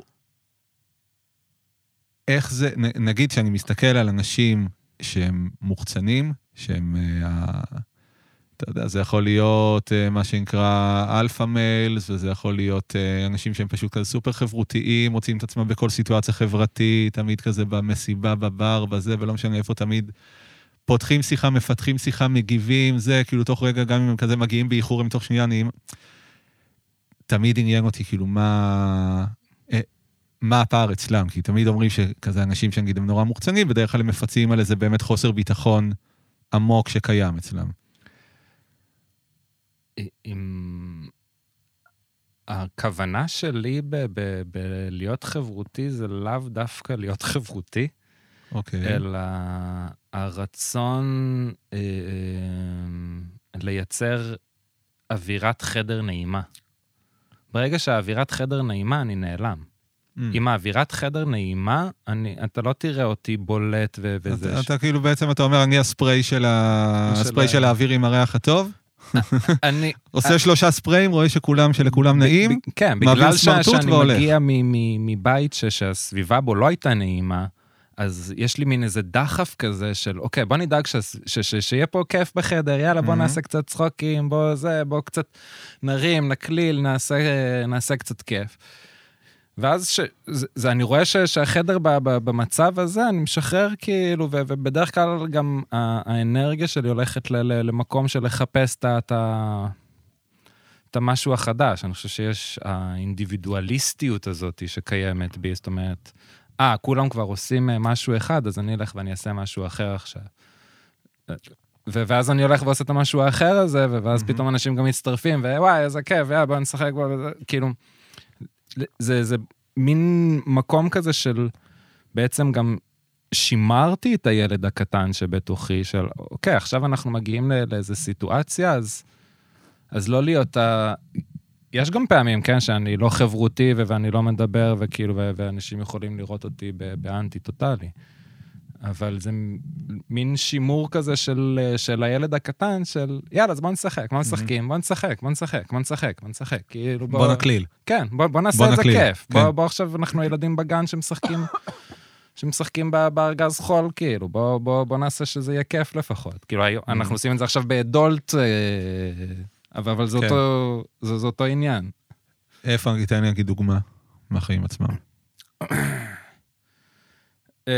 איך זה, נ- נגיד שאני מסתכל על אנשים שהם מוחצנים, שהם, אה, אתה יודע, זה יכול להיות אה, מה שנקרא alpha males, וזה יכול להיות אה, אנשים שהם פשוט כזה סופר חברותיים, מוצאים את עצמם בכל סיטואציה חברתית, תמיד כזה במסיבה, בבר, בזה, ולא משנה איפה תמיד. פותחים שיחה, מפתחים שיחה, מגיבים, זה, כאילו תוך רגע, גם אם הם כזה מגיעים באיחור, הם תוך שנייה נהיים... תמיד עניין אותי, כאילו, מה... אה, מה הפער אצלם? כי תמיד אומרים שכזה אנשים שנגיד הם נורא מוחצנים, בדרך כלל הם מפצים על איזה באמת חוסר ביטחון עמוק שקיים אצלם. עם... הכוונה שלי ב- ב- בלהיות חברותי זה לאו דווקא להיות חברותי, אוקיי. אלא הרצון אה, אה, לייצר אווירת חדר נעימה. ברגע שהאווירת חדר נעימה, אני נעלם. Mm. אם האווירת חדר נעימה, אני, אתה לא תראה אותי בולט ו- וזה. אתה, אתה כאילו בעצם, אתה אומר, אני הספרי של, ה... של הספרי ה- של האוויר עם הריח הטוב, אני... עושה שלושה ספריים, רואה שכולם, שלכולם נעים, כן, בגלל שאני. מגיע מבית שהסביבה בו לא הייתה נעימה, אז יש לי מין איזה דחף כזה של, אוקיי, בוא נדאג ש- ש- ש- שיהיה פה כיף בחדר, יאללה, בוא Mhm. נעשה קצת צחוקים, בוא זה, בוא קצת נרים, נקליל, נעשה, נעשה קצת כיף. ואז ש, זה, זה, אני רואה ש, שהחדר ב, ב, במצב הזה, אני משחרר כאילו, ו, ובדרך כלל גם ה- האנרגיה שלי הולכת ל, ל, למקום של לחפש את ה- את המשהו החדש. אני חושב שיש האינדיבידואליסטיות הזאת שקיימת בי, זאת אומרת, אה, כולם כבר עושים אה, משהו אחד, אז אני אלך ואני אעשה משהו אחר עכשיו. ו- ואז אני הולך ועושה את המשהו האחר הזה, ואז מהמם. פתאום אנשים גם מצטרפים, ווואי, איזה כיף, יאללה, בוא נשחק, וזה, כאילו, זה, זה מין מקום כזה של, בעצם גם שימרתי את הילד הקטן שבתוכי, של, אוקיי, עכשיו אנחנו מגיעים לאיזו סיטואציה, אז, אז לא להיות ה... יש גם פעמים, כן, שאני לא חברותי ואני לא מדבר, וכאילו, ואנשים יכולים לראות אותי באנטי טוטאלי. אבל זה מין שימור כזה של, של הילד הקטן, של יאללה, אז בוא נשחק, בוא משחקים, בוא נשחק, בוא נשחק, בוא נשחק, בוא נשחק. כאילו, בוא... בוא נקליל. כן, בוא, בוא נעשה בוא את זה נקליל, כיף. כן. בוא, בוא עכשיו אנחנו ילדים בגן שמשחקים, שמשחקים בארגז חול, כאילו, בוא, בוא, בוא נעשה שזה יהיה כיף לפחות. כאילו, היום- Mm. אנחנו עושים את זה עכשיו באדולט, אה, אבל, אבל זה, כן. אותו, זה, זה אותו עניין. איפה, תן לי להגיד דוגמה מהחיים עצמם. אה,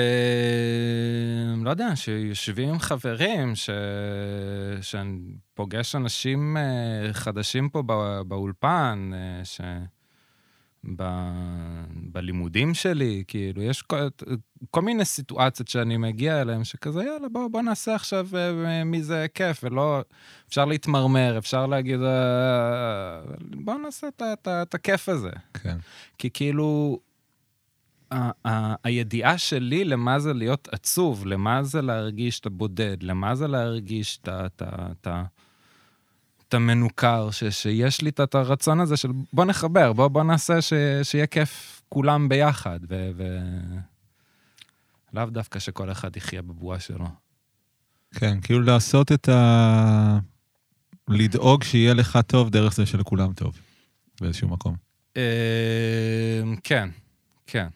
לא יודע, שיושבים עם חברים, ש... שאני פוגש אנשים אה, חדשים פה בא- באולפן, אה, ש... ב... בלימודים שלי, כאילו, יש כל, כל מיני סיטואציות שאני מגיע אליהן, שכזה, יאללה, בוא, בוא נעשה עכשיו אה, מי זה כיף, ולא... אפשר להתמרמר, אפשר להגיד, בוא נעשה את, הכיף הזה. כן. כי כאילו, הידיעה שלי למה זה להיות עצוב, למה זה להרגיש את הבודד, למה זה להרגיש את המנוכר, ש- שיש לי את הרצון הזה של בוא נחבר, בוא, בוא נעשה ש- שיהיה כיף כולם ביחד, ו... ו... לאו דווקא שכל אחד יחיה בבועה שלו. כן, כאילו לעשות את ה... לדאוג שיהיה לך טוב דרך זה שלכולם טוב, באיזשהו מקום. אה, כן, כן.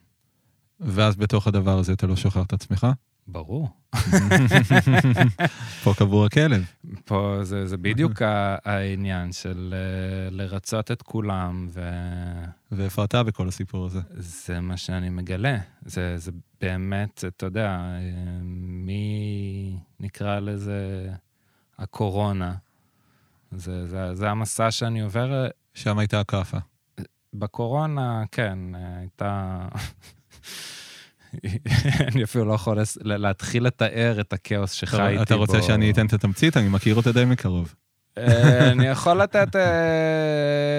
ואז בתוך הדבר הזה אתה לא שוכח את עצמך? ברור. <laughs> פה קבור הכלב. פה זה, זה בדיוק העניין של אה, לרצות את כולם, ואיפה אתה בכל הסיפור הזה? וזה מה שאני מגלה. זה, זה באמת, אתה יודע, אה, מי נקרא לזה הקורונה. זה, זה, זה המסע שאני עובר. אה, שם הייתה הכאפה. בקורונה, כן, הייתה... אני אפילו לא יכול להתחיל לתאר את הכאוס שחייתי בו. אתה רוצה שאני אתן את התמצית? אני מכיר אותה די מקרוב. אה, אני יכול לתת אה,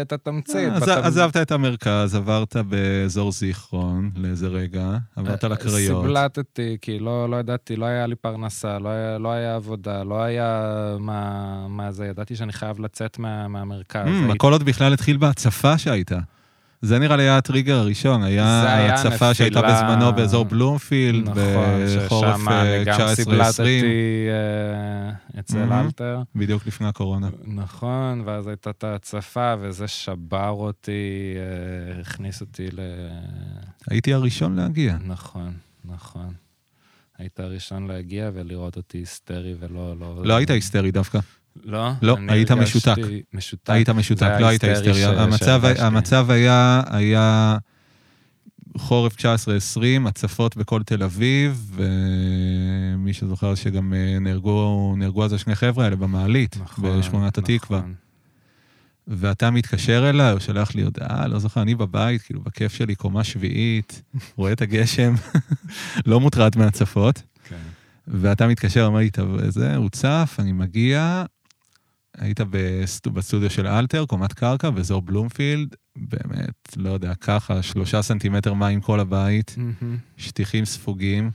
את התמצית. בתמ- עזבת את המרכז, עברת באזור זיכרון לאיזה רגע, עברת לקריות. סובלטתי, כי לא, לא ידעתי, לא היה לי פרנסה, לא היה, לא עבודה, לא היה מה, זה, ידעתי שאני חייב לצאת מה, מהמרכז. Mm, הייתי- הכל עוד בכלל התחיל בהצפה שהייתה. זה נראה לי היה הטריגר הראשון, היה הצפה שהייתה נפילה- בזמנו באזור בלומפילד, נכון, בחורף ששם אה, אני גם 19-20, סבלטתי אה, אצל. אלתר. בדיוק לפני הקורונה. נכון, ואז הייתה את ההצפה, וזה שבר אותי, אה, הכניס אותי ל... הייתי הראשון להגיע. נכון, נכון. היית הראשון להגיע ולראות אותי היסטרי ולא... לא, לא היית היסטרי דווקא, לא? לא, היית משותק. משותק. היית משותק, לא היית ההיסטרי היסטרי. ש- המצב-. המצב היה, היה חורף 19-20, הצפות בכל תל אביב, ומי שזוכר שגם אה, נהרגו נהרגו אז השני חבר'ה האלה במעלית, נכון, בשכונת התקווה. נכון. ואתה מתקשר אליי, הוא שולח לי הודעה, לא זוכר, אני בבית, כאילו, בכיף שלי, קומה שביעית, רואה את הגשם, <laughs> לא מוטרד מהצפות, כן. ואתה מתקשר, אומר לי, "טוב, זה, הוא צף, אני מגיע, היית בסט- בסטודיו של אלתר, קומת קרקע, באזור בלומפילד, באמת, לא יודע, ככה, שלושה סנטימטר מים כל הבית. שטיחים ספוגים,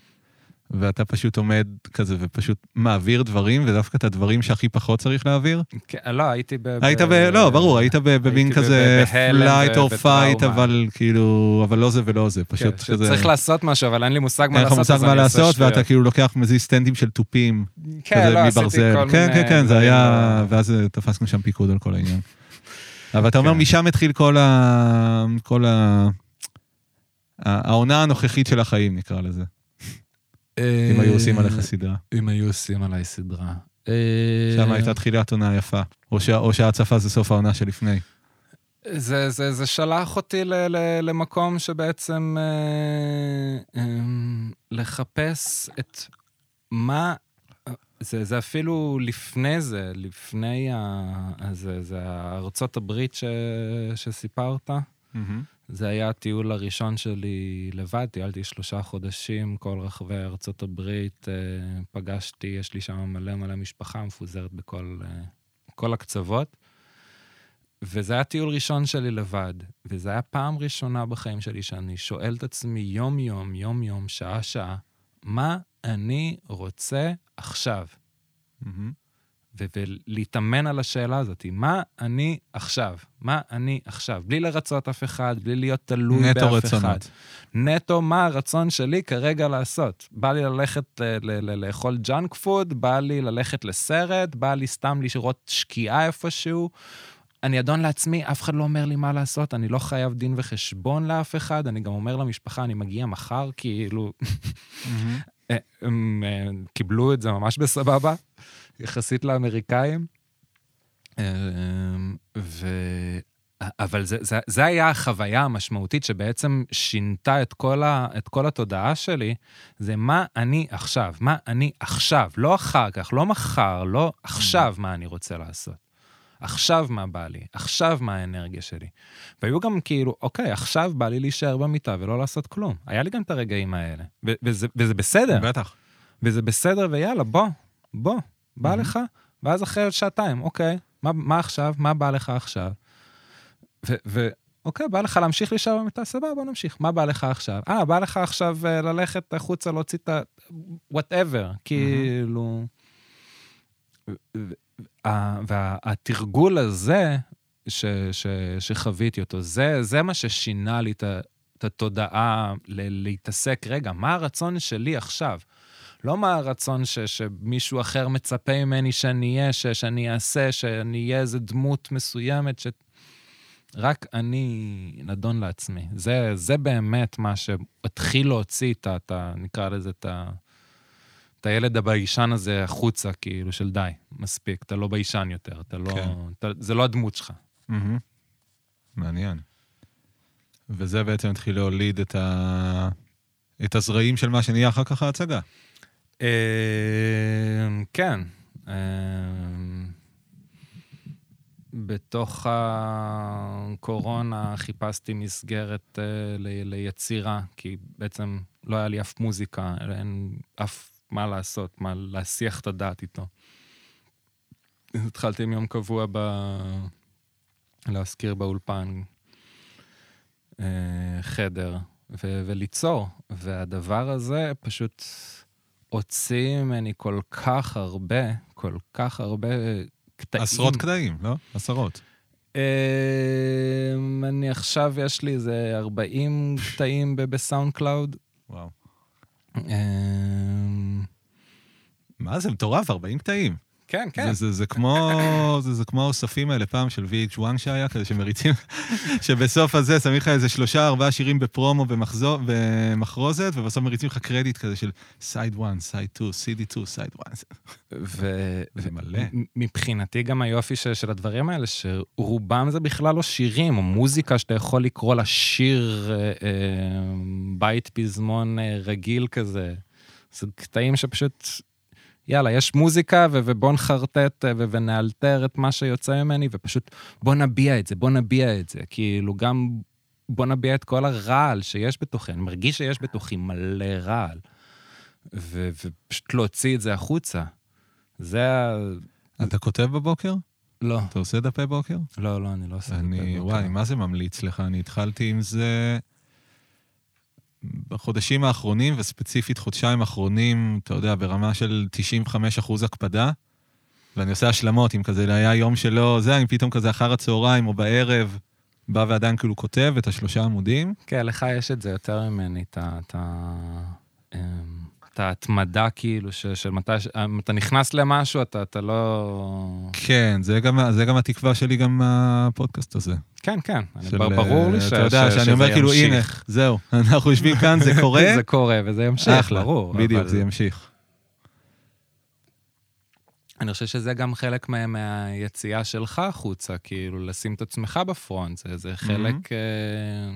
ואתה פשוט עומד כזה ופשוט מעביר דברים, ודווקא את הדברים שהכי פחות צריך להעביר. כן, לא, הייתי ב... היית ב... ב- לא, ברור, היית במין כזה flight או fight. אבל כאילו, אבל לא זה ולא זה, כן, פשוט כזה... שצריך לעשות משהו, אבל אין לי מושג מה אין לך לעשות, מושג מה לעשות. ואתה כאילו לוקח מזיז סטנדים של תופים, כן, כזה לא, מברזל. כן, כן, כן, זה היה... לא- ואז תפסנו שם פיקוד על כל העניין. <laughs> אבל אתה אומר, כן. משם התחיל כל ה... כל ה... ה- העונה הנוכחית של החיים, נקרא לזה. אם היו עושים עליך סדרה. אם היו עושים עליי סדרה. שם אה, הייתה תחילת עונה יפה. או שה- או שההצפה זה סוף העונה שלפני. זה, זה, זה שלח אותי ל, ל, למקום שבעצם אה, אה, לחפש את מה... זה, זה אפילו לפני זה, לפני ה... זה, זה ארצות הברית ש, שסיפרת. זה היה הטיול הראשון שלי לבד, טיילתי שלושה חודשים, כל רחבי ארצות הברית, אה, פגשתי, יש לי שם מלא מלא משפחה מפוזרת בכל אה, כל הקצוות. וזה היה טיול ראשון שלי לבד, וזו הייתה פעם ראשונה בחיים שלי שאני שואל את עצמי יום-יום, יום-יום, שעה-שעה, מה אני רוצה עכשיו? ו- ולהתאמן על השאלה הזאת, מה אני עכשיו? מה אני עכשיו? בלי לרצות אף אחד, בלי להיות תלוי באף נטו אחד. רצונות. נטו מה הרצון שלי כרגע לעשות. בא לי ללכת ל- לאכול ג'אנק פוד, בא לי ללכת לסרט, בא לי סתם לראות שקיעה איפשהו. אני אדון לעצמי, אף אחד לא אומר לי מה לעשות, אני לא חייב דין וחשבון לאף אחד, אני גם אומר למשפחה, אני מגיע מחר, כאילו... <laughs> אה, הם אה, קיבלו את זה ממש בסבבה, יחסית לאמריקאים. אה, ו... אבל זה, זה, זה היה החוויה המשמעותית שבעצם שינתה את כל, ה, את כל התודעה שלי, זה מה אני עכשיו, מה אני עכשיו, לא אחר כך, לא מחר, לא עכשיו מה אני רוצה לעשות. עכשיו מה בא לי, עכשיו מה האנרגיה שלי. והיו גם כאילו, אוקיי, עכשיו בא לי להישאר במיטה ולא לעשות כלום. היה לי גם את הרגעים האלה, וזה, וזה בסדר. בטח. וזה בסדר, ויאללה, בוא, בוא, בא. לך, ואז אחרי שעתיים, אוקיי, מה, מה עכשיו? מה בא לך עכשיו? ו- ו- אוקיי, בא לך להמשיך להישאר במיטה, סבבה, בוא נמשיך. מה בא לך עכשיו? אה, בא לך עכשיו אה, ללכת החוצה, להוציא את ה... וואטאבר, כאילו... והתרגול הזה ש, ש, שחוויתי אותו, זה, זה מה ששינה לי את התודעה ל- להתעסק, רגע, מה הרצון שלי עכשיו? לא מה הרצון ש, שמישהו אחר מצפה ממני שאני אהיה, ש, שאני אעשה, שאני אהיה איזה דמות מסוימת, ש... רק אני נדון לעצמי. זה, זה באמת מה שהתחיל להוציא את ה... את ה- נקרא לזה את ה... את הילד הביישן הזה החוצה, כאילו, של די, מספיק, אתה לא ביישן יותר, אתה לא... כן. אתה, זה לא הדמות שלך. מהמם. מעניין. וזה בעצם התחיל להוליד את, ה... את הזרעים של מה שנהיה אחר כך ההצגה. אה, כן. אה, בתוך הקורונה חיפשתי מסגרת אה, ליצירה, כי בעצם לא היה לי אף מוזיקה, אין אף מה לעשות, מה להסיח את הדעת איתו. התחלתי עם יום קבוע ב... להזכיר באולפן אה, חדר ו- וליצור, והדבר הזה פשוט הוציא ממני כל כך הרבה, כל כך הרבה קטעים. עשרות קטעים, לא? עשרות. אה, אני עכשיו, יש לי איזה 40 קטעים ב SoundCloud. וואו. אה, מה זה מטורף, 40 קטעים. כן, כן. זה, זה, זה כמו, זה, זה כמו האוספים האלה פעם של VH1 שהיה, כזה שמריצים, <laughs> שבסוף הזה שמים לך איזה שלושה, ארבעה שירים בפרומו במחזור, במחרוזת, ובסוף מריצים לך קרדיט כזה של side 1, side 2, CD2, side 1. ו- זה מלא. מבחינתי גם היופי של, של הדברים האלה, שרובם זה בכלל לא שירים, או מוזיקה שאתה יכול לקרוא לה שיר אה, אה, בית פזמון אה, רגיל כזה. זה קטעים שפשוט, יאללה, יש מוזיקה ו- ובוא נחרטט אה, ו- ונאלתר את מה שיוצא ממני, ופשוט בוא נביע את זה, בוא נביע את זה. כאילו, גם בוא נביע את כל הרעל שיש בתוכי. אני מרגיש שיש בתוכי מלא רעל. ו- ופשוט להוציא את זה החוצה. זה ה... אתה כותב בבוקר? לא, אתה עושה דפי בוקר? לא, לא, אני לא עושה. אני, בבוקר. וואי, מה זה ממליץ לך? אני התחלתי עם זה בחודשים האחרונים, וספציפית חודשיים האחרונים, אתה יודע, ברמה של 95 אחוז הקפדה, ואני עושה השלמות, אם כזה היה יום שלא, זה, אני פתאום כזה אחר הצהריים או בערב, בא ועדיין כאילו כותב את השלושה עמודים. כן, לך יש את זה יותר ממני, את ה... את ההתמדה, כאילו, ש- של מתי... ש- אם אתה נכנס למשהו, אתה אתה לא... כן, זה גם, זה גם התקווה שלי גם מהפודקאסט הזה. כן, כן, אני- של, בר- ברור לי אה, ש- אתה יודע, ש- שאני אומר כאילו, הנה. זהו, <laughs> אנחנו יושבים כאן, זה קורה, <laughs> זה קורה וזה ימשיך, אחלה, ברור. בדיוק, אבל זה ימשיך. אני חושב שזה גם חלק מה- מהיציאה שלך החוצה, כאילו, לשים את עצמך בפרונט, זה- זה חלק... אה,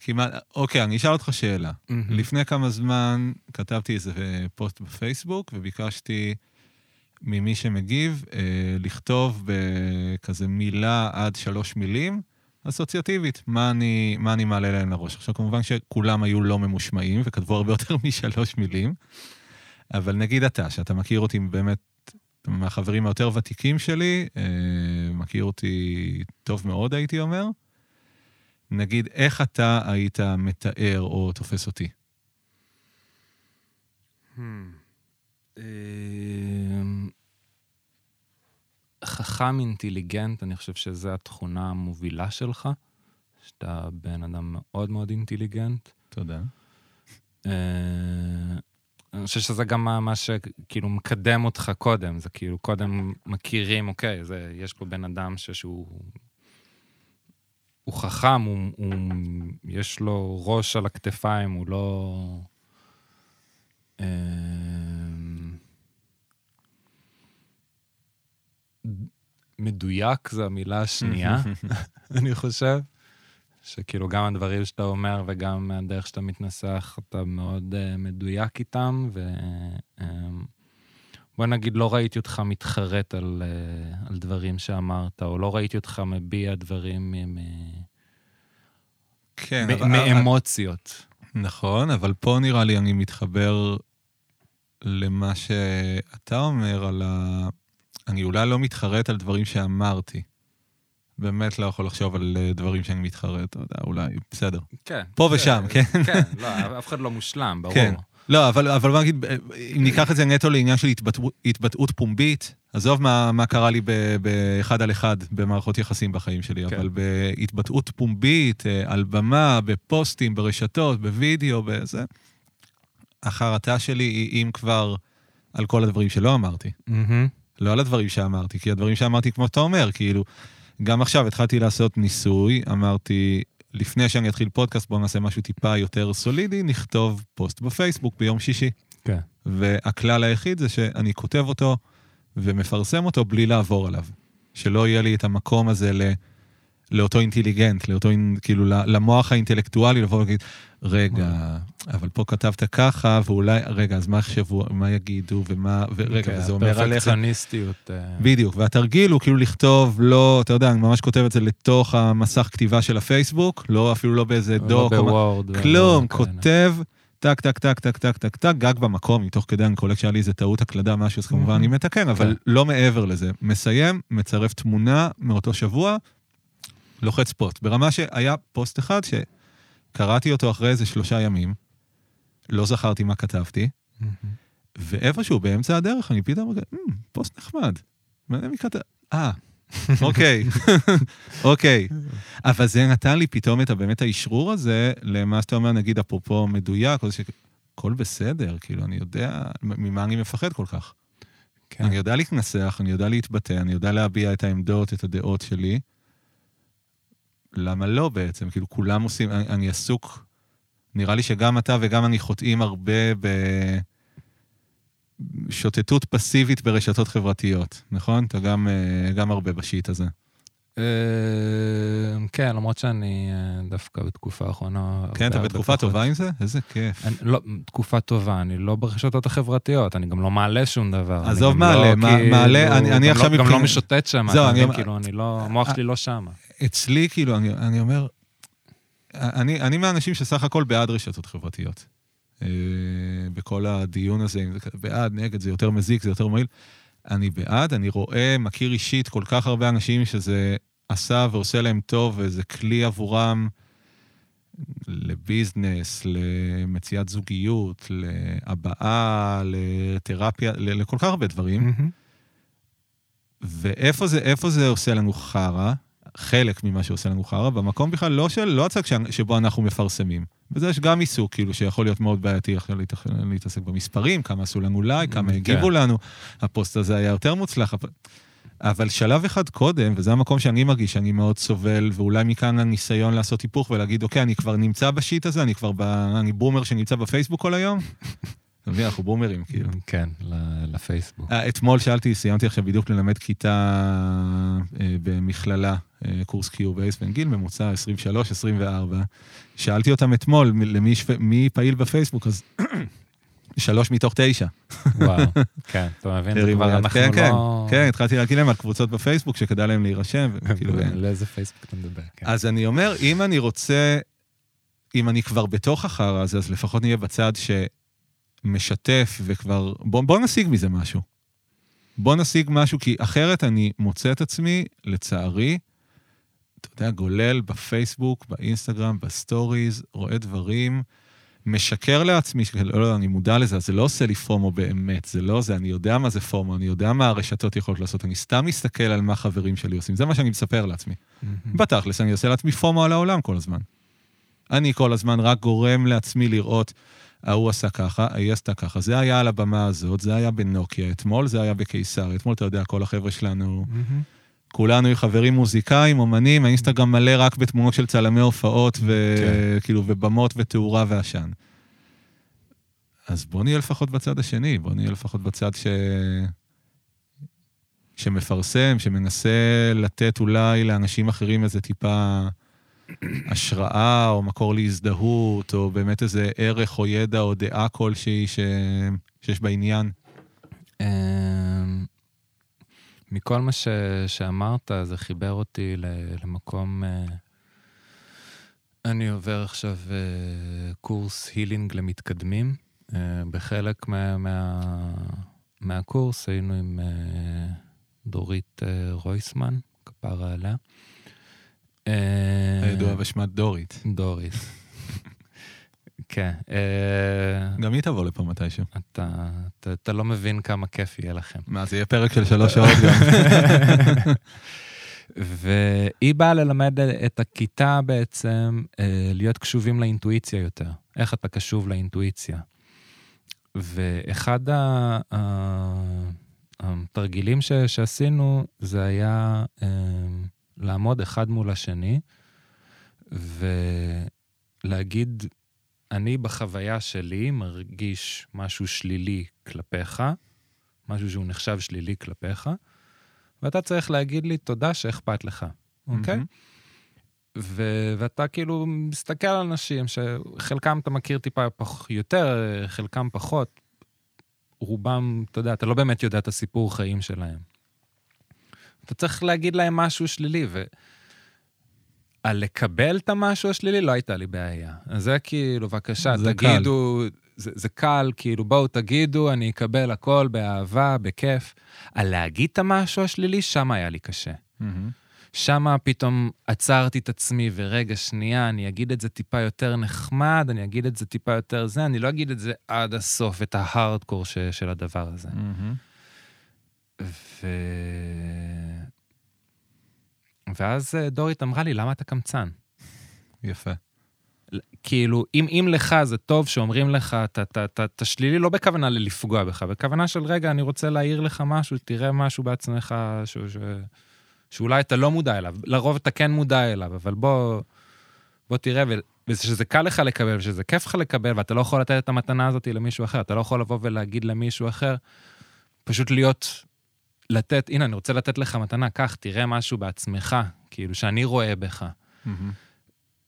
כמעט, אוקיי, אני אשאל אותך שאלה. מהמם. לפני כמה זמן כתבתי איזה פוסט בפייסבוק, וביקשתי ממי שמגיב אה, לכתוב בכזה מילה עד שלוש מילים אסוציאטיבית, מה אני, מה אני מעלה להם לראש. עכשיו, כמובן שכולם היו לא ממושמעים וכתבו הרבה יותר <laughs> משלוש מילים, אבל נגיד אתה, שאתה מכיר אותי באמת מהחברים היותר ותיקים שלי, אה, מכיר אותי טוב מאוד, הייתי אומר. נגיד, איך אתה היית מתאר או תופס אותי? אמ, חכם אינטליגנט, אני חושב שזו התכונה המובילה שלך, שאתה בן אדם מאוד מאוד אינטליגנט. תודה. אה, אני חושב שזה גם מה, מה שכאילו מקדם אותך קודם, זה כאילו קודם מכירים, אוקיי, זה, יש פה בן אדם שהוא... הוא חכם, הוא, הוא, יש לו ראש על הכתפיים, הוא לא... אה, מדויק זו המילה השנייה, <laughs> אני חושב. שכאילו גם הדברים שאתה אומר וגם הדרך שאתה מתנסח, אתה מאוד uh, מדויק איתם, ו... Uh, בוא נגיד, לא ראיתי אותך מתחרט על, uh, על דברים שאמרת, או לא ראיתי אותך מביע דברים מ- כן, מ- אבל- מאמוציות. נכון, אבל פה נראה לי אני מתחבר למה שאתה אומר על ה... אני אולי לא מתחרט על דברים שאמרתי. באמת לא יכול לחשוב על אה, דברים שאני מתחרט, אתה יודע, אולי, בסדר. כן. פה זה- ושם, כן. כן, לא, <laughs> אף אחד לא מושלם, ברור. כן. לא, אבל, אבל בוא נגיד, אם ניקח את זה נטו לעניין של התבטאות, התבטאות פומבית, עזוב מה, מה קרה לי באחד על אחד במערכות יחסים בחיים שלי, כן. אבל בהתבטאות פומבית, אה, על במה, בפוסטים, ברשתות, בווידאו, בזה, החרטה שלי היא אם כבר על כל הדברים שלא אמרתי. מהמם. לא על הדברים שאמרתי, כי הדברים שאמרתי, כמו שאתה אומר, כאילו, גם עכשיו התחלתי לעשות ניסוי, אמרתי, לפני שאני אתחיל פודקאסט, בואו נעשה משהו טיפה יותר סולידי, נכתוב פוסט בפייסבוק ביום שישי. כן. והכלל היחיד זה שאני כותב אותו ומפרסם אותו בלי לעבור עליו. שלא יהיה לי את המקום הזה ל... לאותו אינטליגנט, לאותו, כאילו, למוח האינטלקטואלי, לבוא ולהגיד, רגע, אבל פה כתבת ככה, ואולי, רגע, אז מה יחשבו, מה יגידו, ומה, ורגע, כן, וזה אומר עליך... פרפקציוניסטיות. אה, בדיוק, והתרגיל הוא כאילו לכתוב, לא, אתה יודע, אני ממש כותב את זה לתוך המסך כתיבה של הפייסבוק, לא, אפילו לא באיזה דוק. לא בוורד. כלום, כותב, טק, טק, טק, טק, טק, טק, טק, גג במקום, מתוך כדי אני קולט שהיה לי איזה טעות הקלדה, משהו, אז כמובן אני מתקן, אבל לא מעבר לזה. מסיים, מצרף תמונה מאותו שבוע, לוחץ פוסט. ברמה שהיה פוסט אחד שקראתי אותו אחרי איזה שלושה ימים, לא זכרתי מה כתבתי, ואיפשהו באמצע הדרך אני פתאום אומר, פוסט נחמד. מעניין מי כתב... אה, <laughs> אוקיי, <laughs> אוקיי. אבל זה נתן לי פתאום את באמת האשרור הזה למה שאתה אומר, נגיד, אפרופו מדויק, הכל בסדר, כאילו, אני יודע ממה אני מפחד כל כך. כן. אני יודע להתנסח, אני יודע להתבטא, אני יודע להביע את העמדות, את הדעות שלי. למה לא בעצם? כאילו, כולם עושים, אני, אני עסוק, נראה לי שגם אתה וגם אני חוטאים הרבה בשוטטות פסיבית ברשתות חברתיות, נכון? אתה גם, אה, גם הרבה בשיט הזה. אה, כן, למרות שאני אה, דווקא בתקופה האחרונה... כן, אתה בתקופה טובה עם זה? איזה כיף. לא, תקופה טובה, אני לא ברשתות החברתיות, אני גם לא מעלה שום דבר. עזוב מעלה, לא מעלה, אני לא- עכשיו מבחינת... גם לא משוטט שם, זהו, אני... כאילו, אני לא, המוח שלי לא שם. אצלי, כאילו, אני אומר, אני מהאנשים שסך הכל בעד רשתות חברתיות. אה, בכל הדיון הזה, אם זה בעד, נגד, זה יותר מזיק, זה יותר מועיל. אני בעד, אני רואה, מכיר אישית כל כך הרבה אנשים שזה עשה ועושה להם טוב, וזה כלי עבורם לביזנס, למציאת זוגיות, להבעה, לתרפיה, לכל כך הרבה דברים. ואיפה זה, זה עושה לנו חרא? חלק ממה שעושה לנו חרא, במקום בכלל לא, של, לא הצג שבו אנחנו מפרסמים. וזה יש גם עיסוק, כאילו, שיכול להיות מאוד בעייתי עכשיו להתעסק במספרים, כמה עשו לנו לייק, כמה הגיבו כן. לנו. הפוסט הזה היה יותר מוצלח. אבל שלב אחד קודם, וזה המקום שאני מרגיש שאני מאוד סובל, ואולי מכאן הניסיון לעשות היפוך ולהגיד, אוקיי, אני כבר נמצא ב shit הזה, אני כבר ב... אני boomer שנמצא בפייסבוק כל היום. אתה מבין, אנחנו בומרים, כאילו. כן, לפייסבוק. אה, אתמול שאלתי, סיימתי עכשיו בדיוק ללמד כיתה אה, במכללה, אה, קורס Cubase, בין גיל ממוצע 23-24. שאלתי אותם אתמול, מי פעיל בפייסבוק, אז <clears throat> שלוש מתוך תשע. וואו, <laughs> כן, אתה מבין, זה כבר אנחנו כן, לא... כן, כן, התחלתי להגיד להם על קבוצות בפייסבוק שכדאי להם להירשם. לאיזה פייסבוק אתה מדבר, כן. אז אני אומר, אם אני רוצה, אם אני כבר בתוך החרא הזה, אז לפחות נהיה בצד שמשתף וכבר... בוא, בוא נשיג מזה משהו. בוא נשיג משהו, כי אחרת אני מוצא את עצמי, לצערי, אתה יודע, גולל בפייסבוק, באינסטגרם, בסטוריז, רואה דברים, משקר לעצמי, לא, לא, אני מודע לזה, זה לא עושה לי FOMO באמת, זה לא זה, אני יודע מה זה FOMO, אני יודע מה הרשתות יכולות לעשות, אני סתם מסתכל על מה חברים שלי עושים, זה מה שאני מספר לעצמי. בתכלס, אני עושה לעצמי FOMO על העולם כל הזמן. אני כל הזמן רק גורם לעצמי לראות, ההוא עשה ככה, ההיא עשתה ככה, זה היה על הבמה הזאת, זה היה בנוקיה אתמול, זה היה בקיסר, אתמול, אתה יודע, כל החבר'ה שלנו... כולנו חברים מוזיקאים, אומנים, האינסטגרם מלא רק בתמונות של צלמי הופעות, וכאילו, כן. ובמות ותאורה ועשן. אז בוא נהיה לפחות בצד השני, בוא נהיה לפחות בצד ש... שמפרסם, שמנסה לתת אולי לאנשים אחרים איזה טיפה השראה, או מקור להזדהות, או באמת איזה ערך או ידע או דעה כלשהי ש... שיש בעניין. אמ, מכל מה ש, שאמרת, זה חיבר אותי למקום... אה, אני עובר עכשיו אה, קורס הילינג למתקדמים. אה, בחלק מה, מה, מהקורס היינו עם דורית רויסמן, כפרה עליה. הידוע בשמת דורית. דורית. <laughs> כן. אה, גם היא תבוא לפה מתישהו. אתה, לא מבין כמה כיף יהיה לכם. מה, זה יהיה פרק של שלוש שעות גם. <laughs> והיא באה ללמד את הכיתה בעצם אה, להיות קשובים לאינטואיציה יותר. איך אתה קשוב לאינטואיציה. ואחד התרגילים ש, שעשינו, זה היה אה, לעמוד אחד מול השני, ולהגיד, אני בחוויה שלי מרגיש משהו שלילי כלפיך, משהו שהוא נחשב שלילי כלפיך, ואתה צריך להגיד לי תודה שאכפת לך, אוקיי? מהמם. ו- ואתה כאילו מסתכל על אנשים שחלקם אתה מכיר טיפה פח- יותר, חלקם פחות. רובם, אתה יודע, אתה לא באמת יודע את הסיפור חיים שלהם. אתה צריך להגיד להם משהו שלילי, ו... על לקבל את המשהו השלילי לא הייתה לי בעיה. אז זה כאילו, בבקשה, זה תגידו, זה, זה קל, כאילו, בואו תגידו, אני אקבל הכל באהבה, בכיף. על להגיד את המשהו השלילי, שם היה לי קשה. מהמם. שם פתאום עצרתי את עצמי, ורגע, שנייה, אני אגיד את זה טיפה יותר נחמד, אני אגיד את זה טיפה יותר זה, אני לא אגיד את זה עד הסוף, את ההארדקור של הדבר הזה. מהמם. ו... ואז אה, דורית אמרה לי, למה אתה קמצן? יפה. כאילו, אם, אם לך זה טוב שאומרים לך, אתה- שלילי לא בכוונה לפגוע בך, בכוונה של רגע, אני רוצה להעיר לך משהו, תראה משהו בעצמך ש, ש, שאולי אתה לא מודע אליו, לרוב אתה כן מודע אליו, אבל בוא, בוא תראה, ו- ושזה קל לך לקבל, ושזה כיף לך לקבל, ואתה לא יכול לתת את המתנה הזאת למישהו אחר, אתה לא יכול לבוא ולהגיד למישהו אחר, פשוט להיות, לתת, הנה, אני רוצה לתת לך מתנה, קח, תראה משהו בעצמך, כאילו, שאני רואה בך.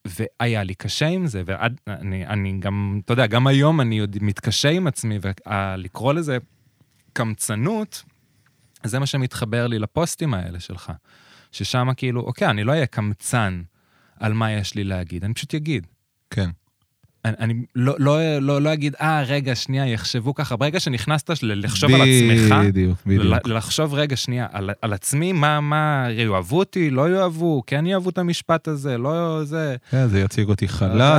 והיה לי קשה עם זה, ואני אני גם, אתה יודע, גם היום אני עוד מתקשה עם עצמי, ולקרוא לזה קמצנות, זה מה שמתחבר לי לפוסטים האלה שלך. ששם כאילו, אוקיי, אני לא אהיה קמצן על מה יש לי להגיד, אני פשוט אגיד. כן. אני, אני לא, לא, לא, לא אגיד, אה, רגע, שנייה, יחשבו ככה. ברגע שנכנסת לחשוב על עצמך, בדיוק, בדיוק. לחשוב רגע שנייה על, על עצמי, מה, מה, יאהבו אותי, לא יאהבו, כן יאהבו את המשפט הזה, לא זה. כן, זה יציג אותי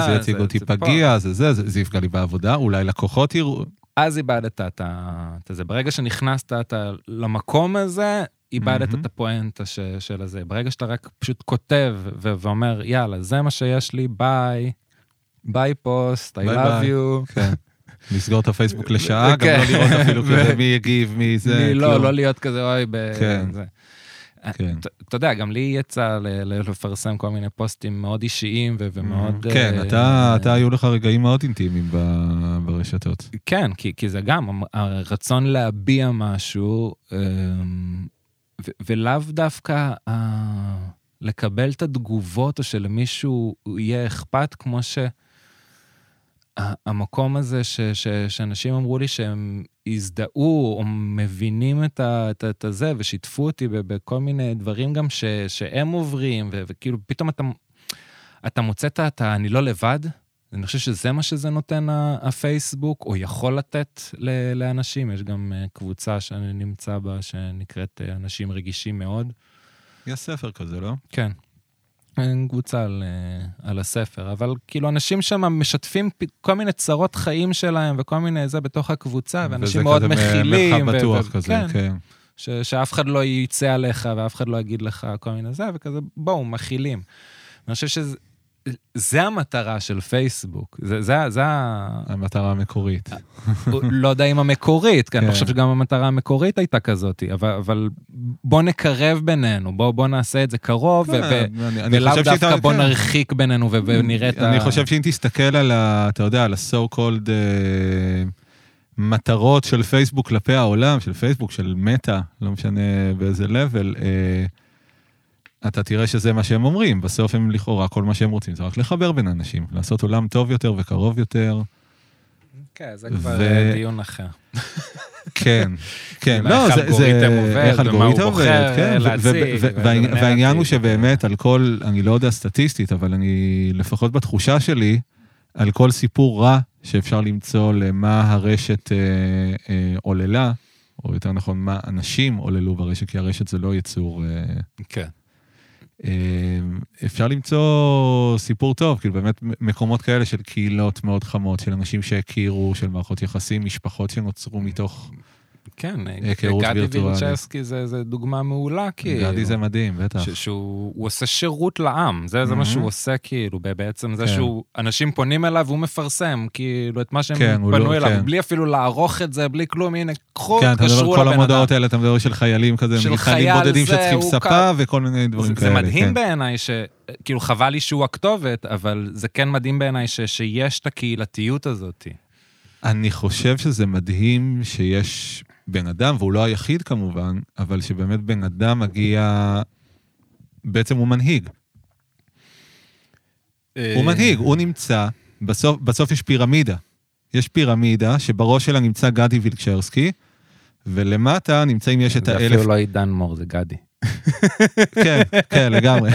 זה אה, יציג זה- אותי זה פה. פגיע, זה זה, זה זה יפגע לי בעבודה, אולי לקוחות יראו... אז איבדת את זה. ברגע שנכנסת אתה למקום הזה, איבדת מהמם. את הפואנטה ש- של הזה. ברגע שאתה רק פשוט כותב ו- ואומר, יאללה, זה מה שיש לי, ביי, ביי פוסט, I love ביי." you. כן. <laughs> לסגור את הפייסבוק לשעה, גם כן. לא לראות אפילו <laughs> כזה מי יגיב, מי זה, לא. לא להיות כזה, אוי, ב... כן. אתה- יודע, גם לי יצא לפרסם כל מיני פוסטים מאוד אישיים ומאוד... כן, אה, אתה, היו לך רגעים מאוד אינטימיים ברשתות. כן, כי, זה גם הרצון להביע משהו, אמ, ולאו דווקא לקבל את התגובות, או שלמישהו יהיה אכפת, כמו ש... המקום הזה ש, ש, שאנשים אמרו לי שהם הזדהו או מבינים את, ה, את, את הזה ושיתפו אותי בכל מיני דברים גם ש, שהם עוברים, ו, וכאילו פתאום אתה, אתה מוצא את ה-. אני לא לבד, אני חושב שזה מה שזה נותן הפייסבוק, או יכול לתת ל- לאנשים. יש גם אה, קבוצה שאני נמצא בה שנקראת אה, אנשים רגישים מאוד. יש ספר כזה, לא? כן. אין קבוצה על, אה, על הספר, אבל כאילו אנשים שם משתפים כל מיני צרות חיים שלהם וכל מיני זה בתוך הקבוצה, ואנשים וזה מאוד כזה מכילים. מרחב ו- בטוח ו- כזה, כן, כן. ש, שאף אחד לא יצא עליך ואף אחד לא יגיד לך כל מיני זה, וכזה, בואו, מכילים. אני חושב שזה זה המטרה של פייסבוק. זה, זה, זה. המטרה המקורית. לא יודע אם המקורית, כי אני כן. חושב שגם המטרה המקורית הייתה כזאת, אבל, אבל בוא נקרב בינינו, בוא, בוא נעשה את זה קרוב, ו- כן, אני- אני ולאו דווקא שהייתה- בוא כן. נרחיק בינינו ונראה את ה... אני חושב שאם תסתכל על ה... אתה יודע, על ה-so called אה, מטרות של פייסבוק כלפי העולם, של פייסבוק, של מטא, לא משנה באיזה level, אה, אתה תראה שזה מה שהם אומרים. בסוף הם לכאורה, כל מה שהם רוצים זה רק לחבר בין אנשים, לעשות עולם טוב יותר וקרוב יותר. כן, זה כבר אה, דיון אחר. <laughs> כן, כן, עם לא, איך זה... האלגוריתם זה- עובד, איך ומה הוא בוחר, עובד, כן, והעניין- הוא. שבאמת על כל, אני לא יודע סטטיסטית, אבל אני, לפחות בתחושה שלי, על כל סיפור רע שאפשר למצוא למה הרשת אה, אה, עוללה, או יותר נכון, מה אנשים עוללו ברשת, כי הרשת זה לא יצור... כן. אה, אפשר למצוא סיפור טוב, כאילו באמת מקומות כאלה של קהילות מאוד חמות, של אנשים שהכירו, של מערכות יחסים, משפחות שנוצרו מתוך כן, היכרות גדי וירטואלית. וילצ'סקי זה, זה דוגמה מעולה, כאילו. גדי זה מדהים, בטח. ש- שהוא הוא עושה שירות לעם, זה, זה מה. שהוא עושה, כאילו, בעצם זה כן. שהוא, אנשים פונים אליו והוא מפרסם, כאילו, את מה שהם כן, הוא פנו לא- אליו, כן. בלי אפילו לערוך את זה, בלי כלום, הנה, קחו, כן, אתה מדבר כל לבן המודעות אדם. האלה, אתה מדבר של חיילים כזה, של חיילים חייל בודדים שצריכים ספה וכל מיני דברים זה, כאלה. זה מדהים כן. בעיניי ש... כאילו, חבל לי שהוא הכתובת, אבל זה כן מדהים בעיניי ש, שיש את הקהילתיות הזאת. אני חושב שזה מדהים שיש בן אדם, והוא לא היחיד כמובן, אבל שבאמת בן אדם מגיע, בעצם הוא מנהיג. אה, הוא מנהיג, הוא נמצא, בסוף, בסוף יש פירמידה. יש פירמידה שבראש שלה נמצא גדי וילצ'רסקי, ולמטה נמצאים, יש את זה האלף... אפילו לא עידן מור, זה גדי. <laughs> כן, כן, לגמרי.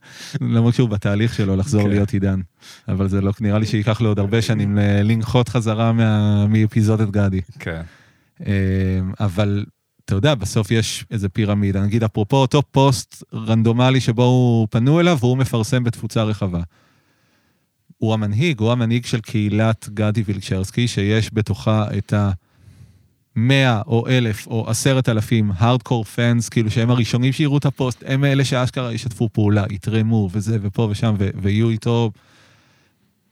<laughs> למרות שהוא בתהליך שלו לחזור כן. להיות עידן. אבל זה לא, נראה לי שייקח לו עוד הרבה שנים ל- לנחות חזרה מה- מאפיזודת גדי. כן. אה, אבל אתה יודע, בסוף יש איזה פירמידה. נגיד, אפרופו אותו פוסט רנדומלי שבו הוא פנו אליו, והוא מפרסם בתפוצה רחבה. הוא המנהיג, הוא המנהיג של קהילת גדי וילצ'רסקי, שיש בתוכה את ה... 100 או 1,000 או 10,000 הארדקור פאנס, כאילו שהם הראשונים שיראו את הפוסט, הם אלה שאשכרה ישתפו פעולה, יתרמו וזה ופה ושם, ו- ויהיו איתו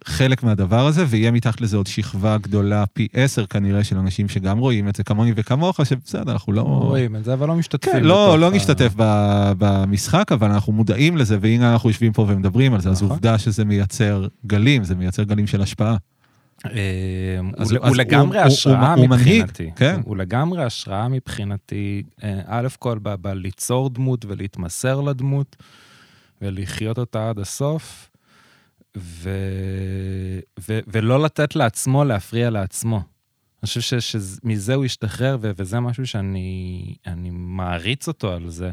חלק מהדבר הזה, ויהיה מתחת לזה עוד שכבה גדולה, פי עשר כנראה, של אנשים שגם רואים את זה כמוני וכמוך, שבסדר, אנחנו לא... רואים את זה, אבל לא משתתפים. כן, לא, לא נשתתף ב- במשחק, אבל אנחנו מודעים לזה, והנה אנחנו יושבים פה ומדברים על זה, אז נכון. עובדה שזה מייצר גלים, זה מייצר גלים של השפעה. הוא- לגמרי השראה מבחינתי. הוא לגמרי השראה מבחינתי, א' כל בליצור דמות ולהתמסר לדמות ולחיות אותה עד הסוף, ו- ו- ולא לתת לעצמו להפריע לעצמו. אני חושב ש- שמזה הוא השתחרר, ו- וזה משהו שאני אני מעריץ אותו על זה.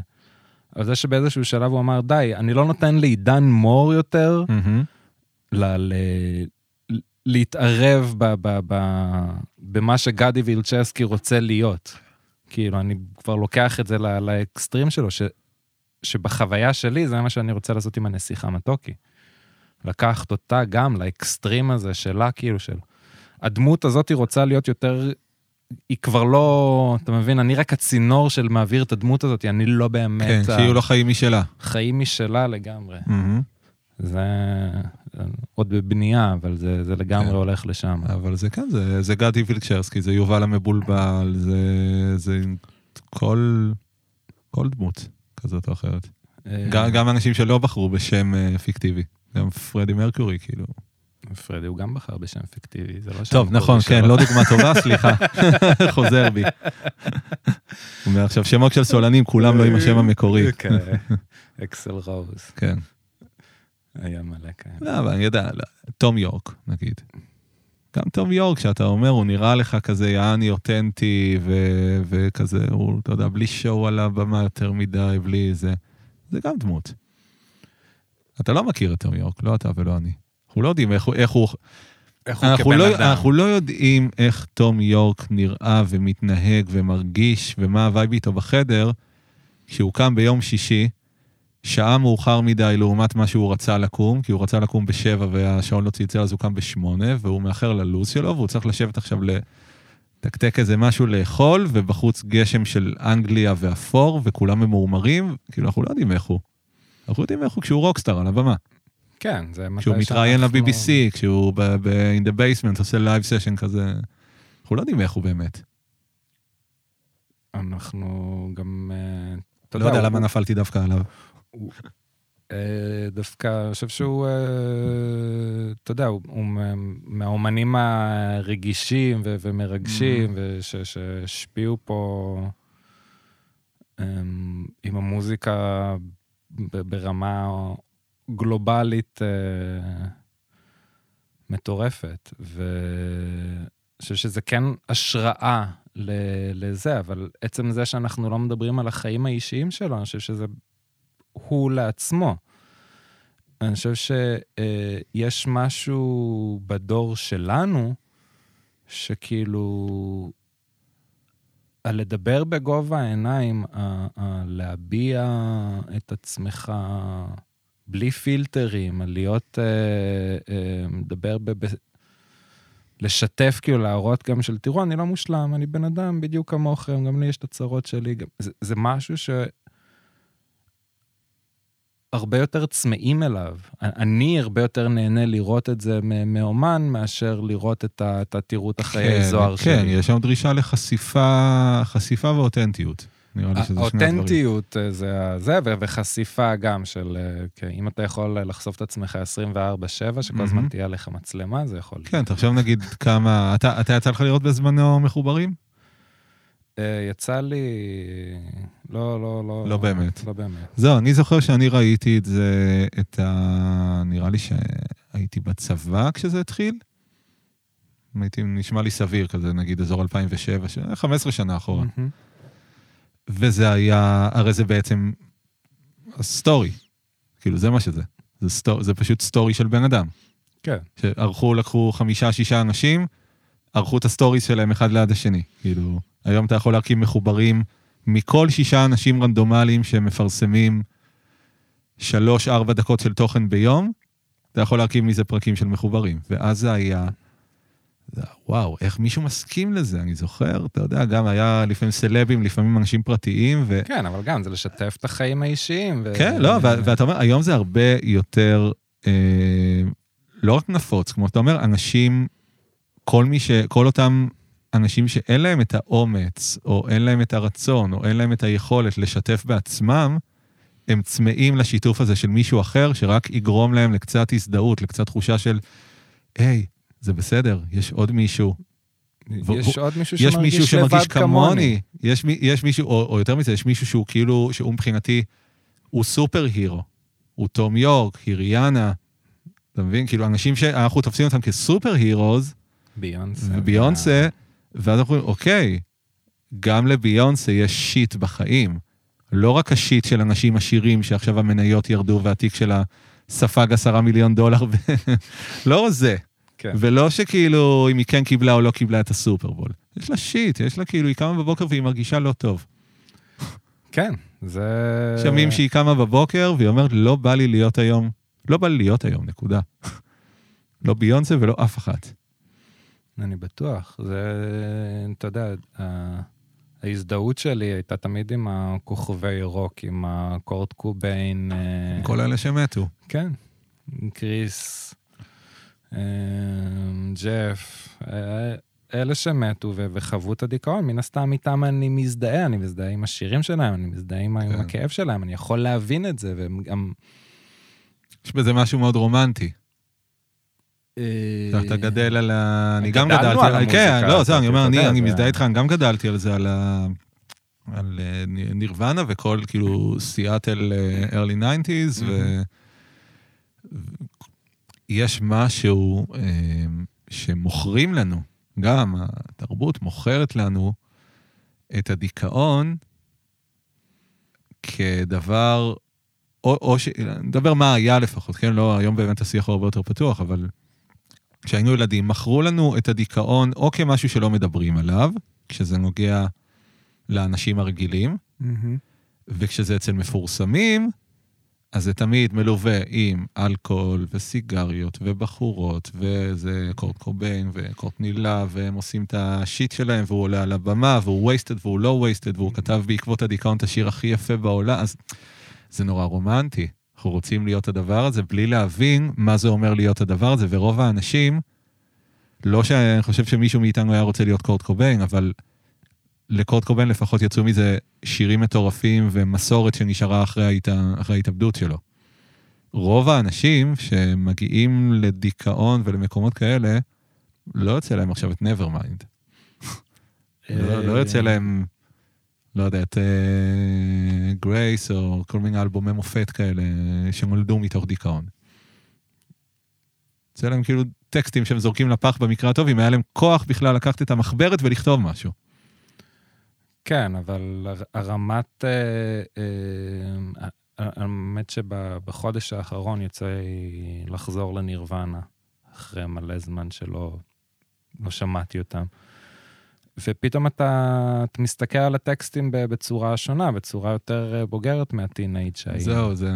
על זה שבאיזשהו שלב הוא אמר, די, אני לא נותן לעידן מור יותר, מהמם. ל- ל- להתערב ב- ב- ב- במה שגדי וילצ'סקי רוצה להיות. כאילו, אני כבר לוקח את זה ל- לאקסטרים שלו, ש, שבחוויה שלי זה מה שאני רוצה לעשות עם הנסיכה מתוקי. לקחת אותה גם לאקסטרים הזה שלה, כאילו, של... הדמות הזאת היא רוצה להיות יותר... היא כבר לא, אתה מבין, אני רק הצינור של מעביר את הדמות הזאת, אני לא באמת... כן, ה- שיהיו לו חיים משלה. חיים משלה לגמרי. מהמם. זה עוד בבנייה, אבל זה, זה לגמרי כן. הולך לשם. אבל זה כן, זה, זה גדי וילצ'רסקי, זה יובל המבולבל, זה, זה כל, כל דמות כזאת או אחרת. אה, גם, גם אנשים שלא בחרו בשם אה, פיקטיבי. גם פרדי מרקורי, כאילו. פרדי הוא גם בחר בשם פיקטיבי, זה לא שם טוב, נכון. כן, לא דוגמה טובה, סליחה. <laughs> חוזר בי. הוא אומר עכשיו, שמות של סולנים, כולם לא עם השם המקורי. <laughs> כן, אקסל רוז, כן. היה מלא כאלה. לא, אבל אני יודע, תום יורק, נגיד. גם תום יורק, שאתה אומר, הוא נראה לך כזה יעני אותנטי, ו- וכזה, הוא, אתה יודע, בלי show על הבמה יותר מדי, בלי זה. זה גם דמות. אתה לא מכיר את תום יורק, לא אתה ולא אני. אנחנו לא יודעים איך הוא... איך הוא איך הוא אנחנו, כבן לא, אדם. אנחנו לא יודעים איך תום יורק נראה ומתנהג ומרגיש, ומה ה vibe איתו בחדר, כשהוא קם ביום שישי, שעה מאוחר מדי לעומת מה שהוא רצה לקום, כי הוא רצה לקום בשבע והשעון לא צלצל, אז הוא קם בשמונה, והוא מאחר ללו"ז שלו, והוא צריך לשבת עכשיו לתקתק איזה משהו לאכול, ובחוץ גשם של אנגליה ואפור, וכולם ממורמרים, כאילו, אנחנו לא יודעים איך הוא. אנחנו יודעים איך הוא כשהוא rockstar על הבמה. כן, זה מתי כשהוא מתראיין שאנחנו- ל-BBC, כשהוא ב-in the basement עושה live session כזה, אנחנו לא יודעים איך הוא באמת. אנחנו גם... אה, אתה לא יודע למה נפלתי דווקא עליו. אה, דווקא, אני חושב שהוא, אה, אתה יודע, הוא, הוא מה- מהאומנים הרגישים ומרגשים, וש- שהשפיעו פה אמ, עם המוזיקה ברמה גלובלית אה, מטורפת. ואני חושב שזה כן השראה לזה, אבל עצם זה שאנחנו לא מדברים על החיים האישיים שלו, אני חושב שזה הוא לעצמו. אני חושב שיש משהו בדור שלנו, שכאילו, הלדבר בגובה העיניים, ה- ה- להביע את עצמך בלי פילטרים, על להיות, אה, אה, ב- לשתף, כאילו להראות גם של, תראו, אני לא מושלם, אני בן אדם בדיוק כמוכם, גם לי יש את הצרות שלי. גם, זה, זה משהו ש... הרבה יותר צמאים אליו. אני הרבה יותר נהנה לראות את זה מאומן, מאשר לראות את ה... את התראו החיי כן, זוהר כן, שלי. כן, יש שם דרישה לחשיפה, חשיפה ואותנטיות. נראה לי שזה שני הדברים. האותנטיות אה, זה זה, וחשיפה גם של, אה, כן, אם אתה יכול לחשוף את עצמך 24-7, שכל הזמן תהיה לך מצלמה, זה יכול... כן, תחשוב נגיד כמה... אתה, אתה יצא לך לראות בזמנו מחוברים? אה, יצא לי... לא, לא, לא... לא באמת. לא באמת. זהו, אני זוכר שאני ראיתי את זה, את ה... נראה לי שהייתי בצבא כשזה התחיל. הייתי, נשמע לי סביר כזה, נגיד אזור 2007, 15 שנה אחורה. Mm-hmm. וזה היה, הרי זה בעצם סטורי. כאילו, זה מה שזה. זה, סטור, זה פשוט סטורי של בן אדם. כן. שערכו, לקחו חמישה, שישה אנשים, ערכו את הסטוריס שלהם אחד ליד השני. כאילו, היום אתה יכול להרכיב מחוברים מכל שישה אנשים רנדומליים שמפרסמים שלוש, ארבע דקות של תוכן ביום, אתה יכול להרכיב מזה פרקים של מחוברים. ואז זה היה... וואו, איך מישהו מסכים לזה? אני זוכר, אתה יודע, גם היה לפעמים סלבים, לפעמים אנשים פרטיים, ו... כן, אבל גם זה לשתף את החיים האישיים. ו... כן, לא, ו... ואתה אומר, היום זה הרבה יותר, אה, לא רק נפוץ, כמו אתה אומר, אנשים, כל מי ש... כל אותם אנשים שאין להם את האומץ, או אין להם את הרצון, או אין להם את היכולת לשתף בעצמם, הם צמאים לשיתוף הזה של מישהו אחר, שרק יגרום להם לקצת הזדהות, לקצת תחושה של, היי, hey, זה בסדר, יש עוד מישהו. יש עוד מישהו שמרגיש מישהו שמרגיש כמוני. יש, יש מישהו, או, או יותר מזה, יש מישהו שהוא כאילו, שהוא מבחינתי, הוא סופר הירו. הוא תום יורק, היריאנה. אתה מבין? כאילו, אנשים שאנחנו תופסים אותם כסופר הירוז, ביונסה. וביונסה, ואז אנחנו אומרים, אוקיי, גם לביונסה יש שיט בחיים. לא רק השיט של אנשים עשירים שעכשיו המניות ירדו והתיק שלה ספג עשרה מיליון דולר, <laughs> לא זה. כן. ולא שכאילו אם היא כן קיבלה או לא קיבלה את הסופרבול. יש לה שיט, יש לה כאילו, היא קמה בבוקר והיא מרגישה לא טוב. כן, זה... שומעים שהיא קמה בבוקר והיא אומרת, לא בא לי להיות היום, לא בא לי להיות היום, נקודה. <laughs> לא ביונסה ולא אף אחת. אני בטוח. זה, אתה יודע, ההזדהות שלי הייתה תמיד עם הכוכבי רוק, עם הקורט קוביין. אה, כל אלה שמתו. כן. קריס, אמ, ג'ף, אה, אלה שמתו וחוו את הדיכאון, מן הסתם איתם אני מזדהה, אני מזדהה עם השירים שלהם, אני מזדהה עם כן. הכאב שלהם, אני יכול להבין את זה, וגם... יש בזה משהו מאוד רומנטי. אה, אתה גדל על ה... אני גם גדלתי על המוזיקה. כן, לא, זהו, אני אומר, אני מזדהה איתך, אני גם גדלתי על זה, על ה... על אה, נירוונה וכל, כאילו, סיאטל early 90's, ו... יש משהו אה, שמוכרים לנו, גם התרבות מוכרת לנו את הדיכאון כדבר, או, או ש... נדבר מה היה לפחות, כן? לא, היום באמת השיח הוא הרבה יותר פתוח, אבל כשהיינו ילדים, מכרו לנו את הדיכאון או כמשהו שלא מדברים עליו, כשזה נוגע לאנשים הרגילים, mm-hmm. וכשזה אצל מפורסמים, אז זה תמיד מלווה עם אלכוהול וסיגריות ובחורות, וזה קורט קוביין וקורטני להב, והם עושים את השיט שלהם, והוא עולה על הבמה, והוא וייסטד והוא לא וייסטד, והוא כתב בעקבות הדיכאון את השיר הכי יפה בעולם, אז זה נורא רומנטי. אנחנו רוצים להיות הדבר הזה בלי להבין מה זה אומר להיות הדבר הזה, ורוב האנשים, לא שאני חושב שמישהו מאיתנו היה רוצה להיות קורט קוביין, אבל לקורט קובן לפחות יצאו מזה שירים מטורפים ומסורת שנשארה. אחרי ההתאבדות שלו. רוב האנשים שמגיעים לדיכאון ולמקומות כאלה, לא יוצא להם עכשיו את Nevermind. <laughs> לא, לא יוצא להם, לא יודע, את גרייס אה, או כל מיני אלבומי מופת כאלה שנולדו מתוך דיכאון. יוצא להם כאילו טקסטים שהם זורקים לפח במקרה הטוב, אם היה להם כוח בכלל לקחת את המחברת ולכתוב משהו. כן, אבל הרמת... אה, אה, האמת שבחודש האחרון יוצא לחזור לנירוונה, אחרי מלא זמן שלא לא שמעתי אותם. ופתאום אתה, אתה מסתכל על הטקסטים בצורה שונה, בצורה יותר אה, בוגרת מהטינאייד שהיית. זהו, זה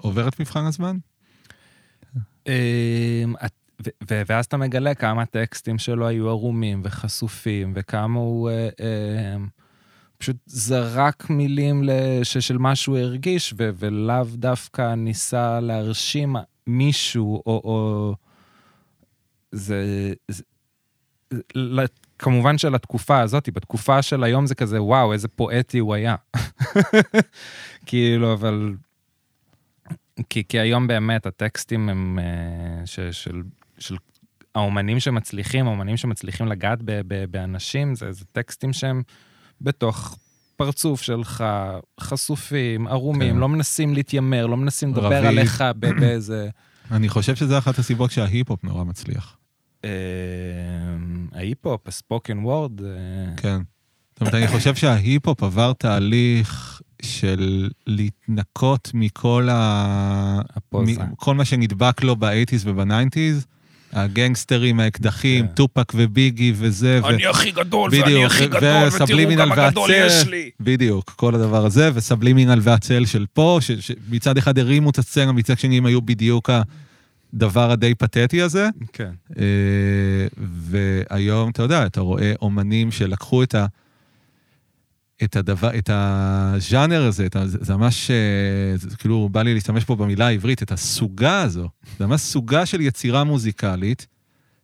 עובר את מבחן הזמן? ו- ואז אתה מגלה כמה טקסטים שלו היו ערומים וחשופים, וכמה הוא אה, אה, פשוט זרק מילים של מה שהוא הרגיש, ולאו דווקא ניסה להרשים מישהו, או... או... זה... כמובן שלתקופה הזאת, בתקופה של היום זה כזה, וואו, איזה פואטי הוא היה. <laughs> כאילו, אבל... כי, כי היום באמת הטקסטים הם אה, ש, של, של האומנים שמצליחים, האומנים שמצליחים לגעת ב, ב, באנשים, זה, זה טקסטים שהם בתוך פרצוף שלך, חשופים, ערומים, כן. לא מנסים להתיימר, לא מנסים לדבר. עליך באיזה... <clears throat> אני חושב שזה אחת הסיבות שההיפ-הופ נורא מצליח. אה, ההיפ-הופ, הספוקן וורד, אה, כן. זאת אומרת, אני חושב שההיפ-הופ עבר תהליך של להתנקות מכל ה... הפוזה. כל מה שנדבק לו ב-80's וב-90's, הגנגסטרים, האקדחים, כן. טופק וביגי וזה. אני הכי גדול, ואני הכי גדול, ותראו כמה גדול. יש לי. בדיוק, כל הדבר הזה, וסבלימינל והצל של פה, שמצד אחד הרימו את הסצנה, מצד שני הם היו בדיוק הדבר הדי פתטי הזה. כן. אה, והיום, אתה יודע, אתה רואה אומנים שלקחו את ה... את הדבר, את הז'אנר הזה, את ה, זה זה ממש, אה, זה כאילו, בא לי להשתמש פה במילה העברית, את הסוגה הזו. זה ממש סוגה של יצירה מוזיקלית,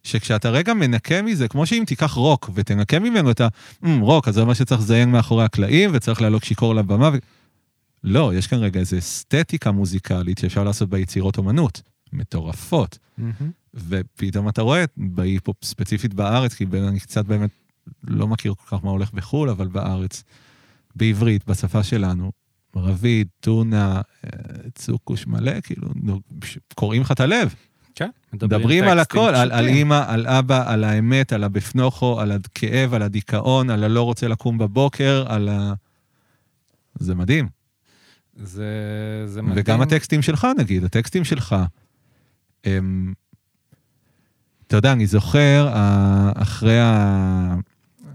שכשאתה רגע מנקה מזה, כמו שאם תיקח רוק ותנקה ממנו את ה... "מ, רוק, אז זה אומר שצריך לזיין מאחורי הקלעים וצריך לעלות שיכור לבמה. ו... לא, יש כאן רגע איזו אסתטיקה מוזיקלית שאפשר לעשות בה יצירות אומנות. מטורפות. מהמם. ופתאום אתה רואה בהיפ-הופ ספציפית בארץ, כי אני קצת באמת לא מכיר כל כך מה הולך בחו"ל, אבל בארץ, בעברית, בשפה שלנו, רביד, טונה, אה, צוקוש מלא, כאילו, קוראים לך את הלב. כן, מדברים על טקסטים הכל, על, על. אימא, על אבא, על האמת, על הבפנוכו, על הכאב, על הדיכאון, על הלא רוצה לקום בבוקר, על ה... זה מדהים. זה, זה מדהים. וגם הטקסטים שלך, נגיד, הטקסטים שלך, הם... אתה יודע, אני זוכר, ה- אחרי, ה...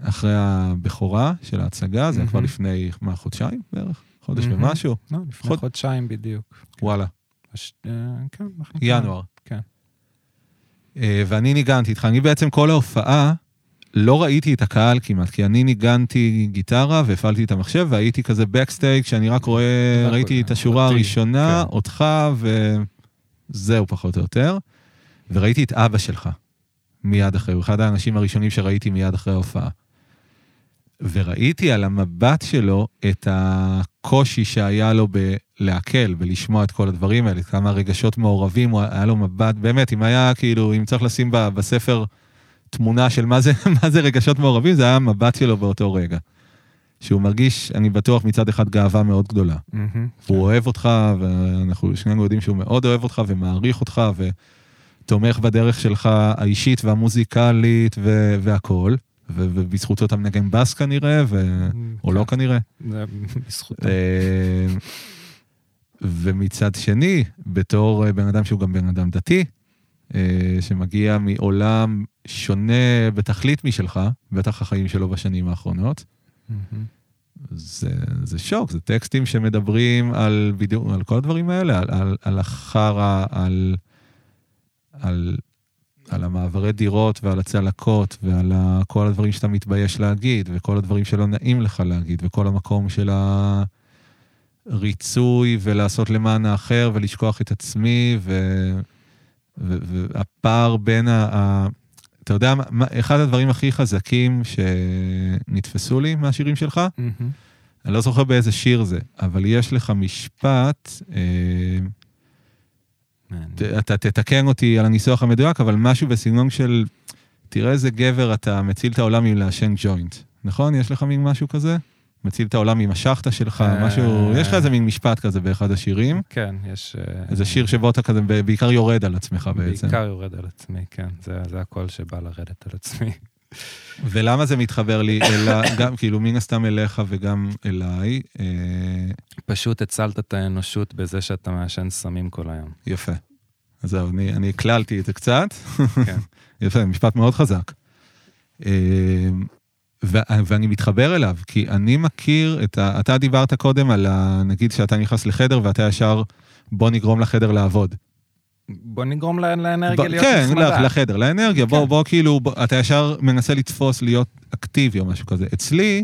אחרי הבכורה של ההצגה, זה היה כבר. לפני, מה, חודשיים בערך? חודש מהמם. ומשהו? לא, לפני חוד- חודשיים בדיוק. וואלה, הש- אה, כן. ינואר. כן. אה, ואני ניגנתי איתך. אני בעצם כל ההופעה, לא ראיתי את הקהל כמעט, כי אני ניגנתי גיטרה והפעלתי את המחשב, והייתי כזה בקסטייג, שאני רק רואה, ראיתי את השורה הראשונה, כן. אותך, וזהו פחות או יותר. וראיתי את אבא שלך מיד אחרי, הוא אחד האנשים הראשונים שראיתי מיד אחרי ההופעה. וראיתי על המבט שלו את הקושי שהיה לו בלעכל, בלשמוע את כל הדברים האלה, כמה רגשות מעורבים, היה לו מבט, באמת, אם היה כאילו, אם צריך לשים בספר תמונה של מה זה, <laughs> מה זה רגשות מעורבים, זה היה המבט שלו באותו רגע. שהוא מרגיש, אני בטוח מצד אחד גאווה מאוד גדולה. מהמם. הוא אוהב אותך, ואנחנו שנינו יודעים שהוא מאוד אוהב אותך ומעריך אותך, ותומך בדרך שלך האישית והמוזיקלית ו- והכול, ו- ובזכותו אתה מנגן בס כנראה, ו... או כן. לא כנראה. זה בזכותו. אה, ומצד שני, בתור אה, בן אדם שהוא גם בן אדם דתי, אה, שמגיע מעולם שונה בתכלית משלך, בטח החיים שלו בשנים האחרונות. זה, זה שוק, זה טקסטים שמדברים על בדיוק, על כל הדברים האלה, על, על, על החרא, על, על, על המעברי דירות ועל הצלקות ועל ה, כל הדברים שאתה מתבייש להגיד וכל הדברים שלא נעים לך להגיד וכל המקום של הריצוי ולעשות למען האחר ולשכוח את עצמי ו, ו, והפער בין ה... ה אתה יודע, אחד הדברים הכי חזקים שנתפסו לי מהשירים שלך, מהמם. אני לא זוכר באיזה שיר זה, אבל יש לך משפט, אה. ת- אתה תתקן אותי על הניסוח המדויק, אבל משהו בסגנון של, תראה איזה גבר אתה מציל את העולם עם לעשן ג'וינט, נכון? יש לך מין משהו כזה? מציל את העולם עם השחטה שלך, אה. משהו, יש לך איזה מין משפט כזה באחד השירים, כן, יש... אה, איזה שיר שבו אתה כזה בעיקר יורד על עצמך בעצם. בעיקר יורד על עצמי, כן. זה, זה הקול שבא לרדת על עצמי. ולמה זה מתחבר לי, אלא, <laughs> גם, כאילו, מן הסתם אליך וגם אליי, אה, פשוט הצלת את האנושות בזה שאתה מעשן סמים כל היום. יפה. אז זהו, אני, אני הקללתי את זה קצת. כן. <laughs> יפה, משפט מאוד חזק. ו- ואני מתחבר אליו, כי אני מכיר את ה... אתה דיברת קודם על ה... נגיד שאתה נכנס לחדר ואתה ישר, בוא נגרום לחדר לעבוד. בוא נגרום לה- לאנרגיה ב- להיות כן, נחמדה. לך- לחדר, לאנרגיה. בוא, כן. בוא כאילו, בוא, אתה ישר מנסה לתפוס להיות אקטיבי או משהו כזה. אצלי,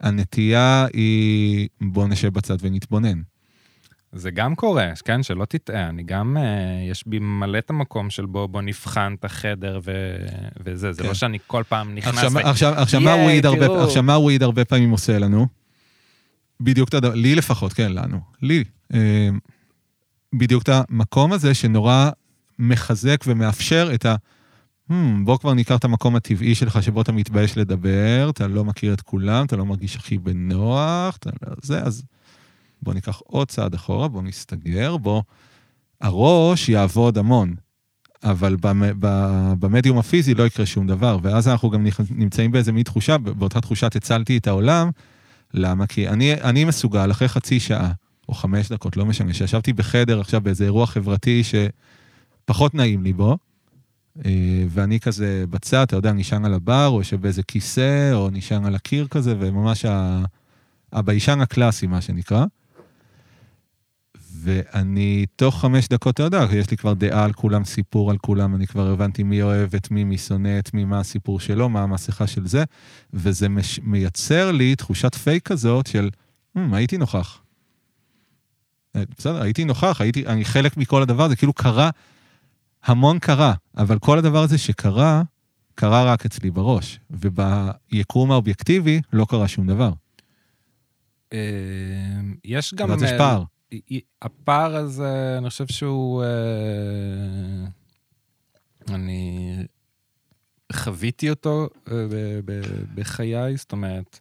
הנטייה היא, בוא נשב בצד ונתבונן. זה גם קורה, כן, שלא תטעה, אני גם, אה, יש בי מלא את המקום של בוא, בוא נבחן את החדר ו... וזה, זה כן. לא שאני כל פעם נכנס עכשיו, ו... עכשיו, עכשיו, מה "ייי, וויד הרבה, תראו." עכשיו, מה וויד הרבה פעמים עושה לנו? בדיוק את הדבר, לי לפחות, כן, לנו, לי. אה, בדיוק את המקום הזה שנורא מחזק ומאפשר את ה... Hmm, בוא כבר ניקח את המקום הטבעי שלך, שבו אתה מתבייש לדבר, אתה לא מכיר את כולם, אתה לא מרגיש הכי בנוח, אתה לא זה, אז בוא ניקח עוד צעד אחורה, בוא נסתגר, בוא... הראש יעבוד המון, אבל במדיום הפיזי לא יקרה שום דבר, ואז אנחנו גם נמצאים באיזה מין תחושה, באותה תחושת הצלתי את העולם, למה? כי אני, אני מסוגל, אחרי חצי שעה, או חמש דקות, לא משנה, שישבתי בחדר עכשיו באיזה אירוע חברתי שפחות נעים לי בו, אה, ואני כזה בצד, אתה יודע, נשען על הבר, או יושב באיזה כיסא, או נשען על הקיר כזה, וממש. הביישן הקלאסי, מה שנקרא. ואני תוך חמש דקות, יודע, יש לי כבר דעה על כולם, סיפור על כולם, אני כבר הבנתי מי אוהב את מי, מי שונא את מי, מה הסיפור שלו, מה המסכה של זה, וזה מש... מייצר לי תחושת פייק כזאת של, "Hmm, הייתי נוכח. אה, בסדר, הייתי נוכח, הייתי, אני חלק מכל הדבר הזה, כאילו קרה, המון קרה, אבל כל הדבר הזה שקרה, קרה רק אצלי בראש, וביקום האובייקטיבי לא קרה שום דבר. אה, יש גם... ואז יש אה, פער. הפער הזה, אני חושב שהוא... אה, אני חוויתי אותו אה, בחיי, זאת אומרת,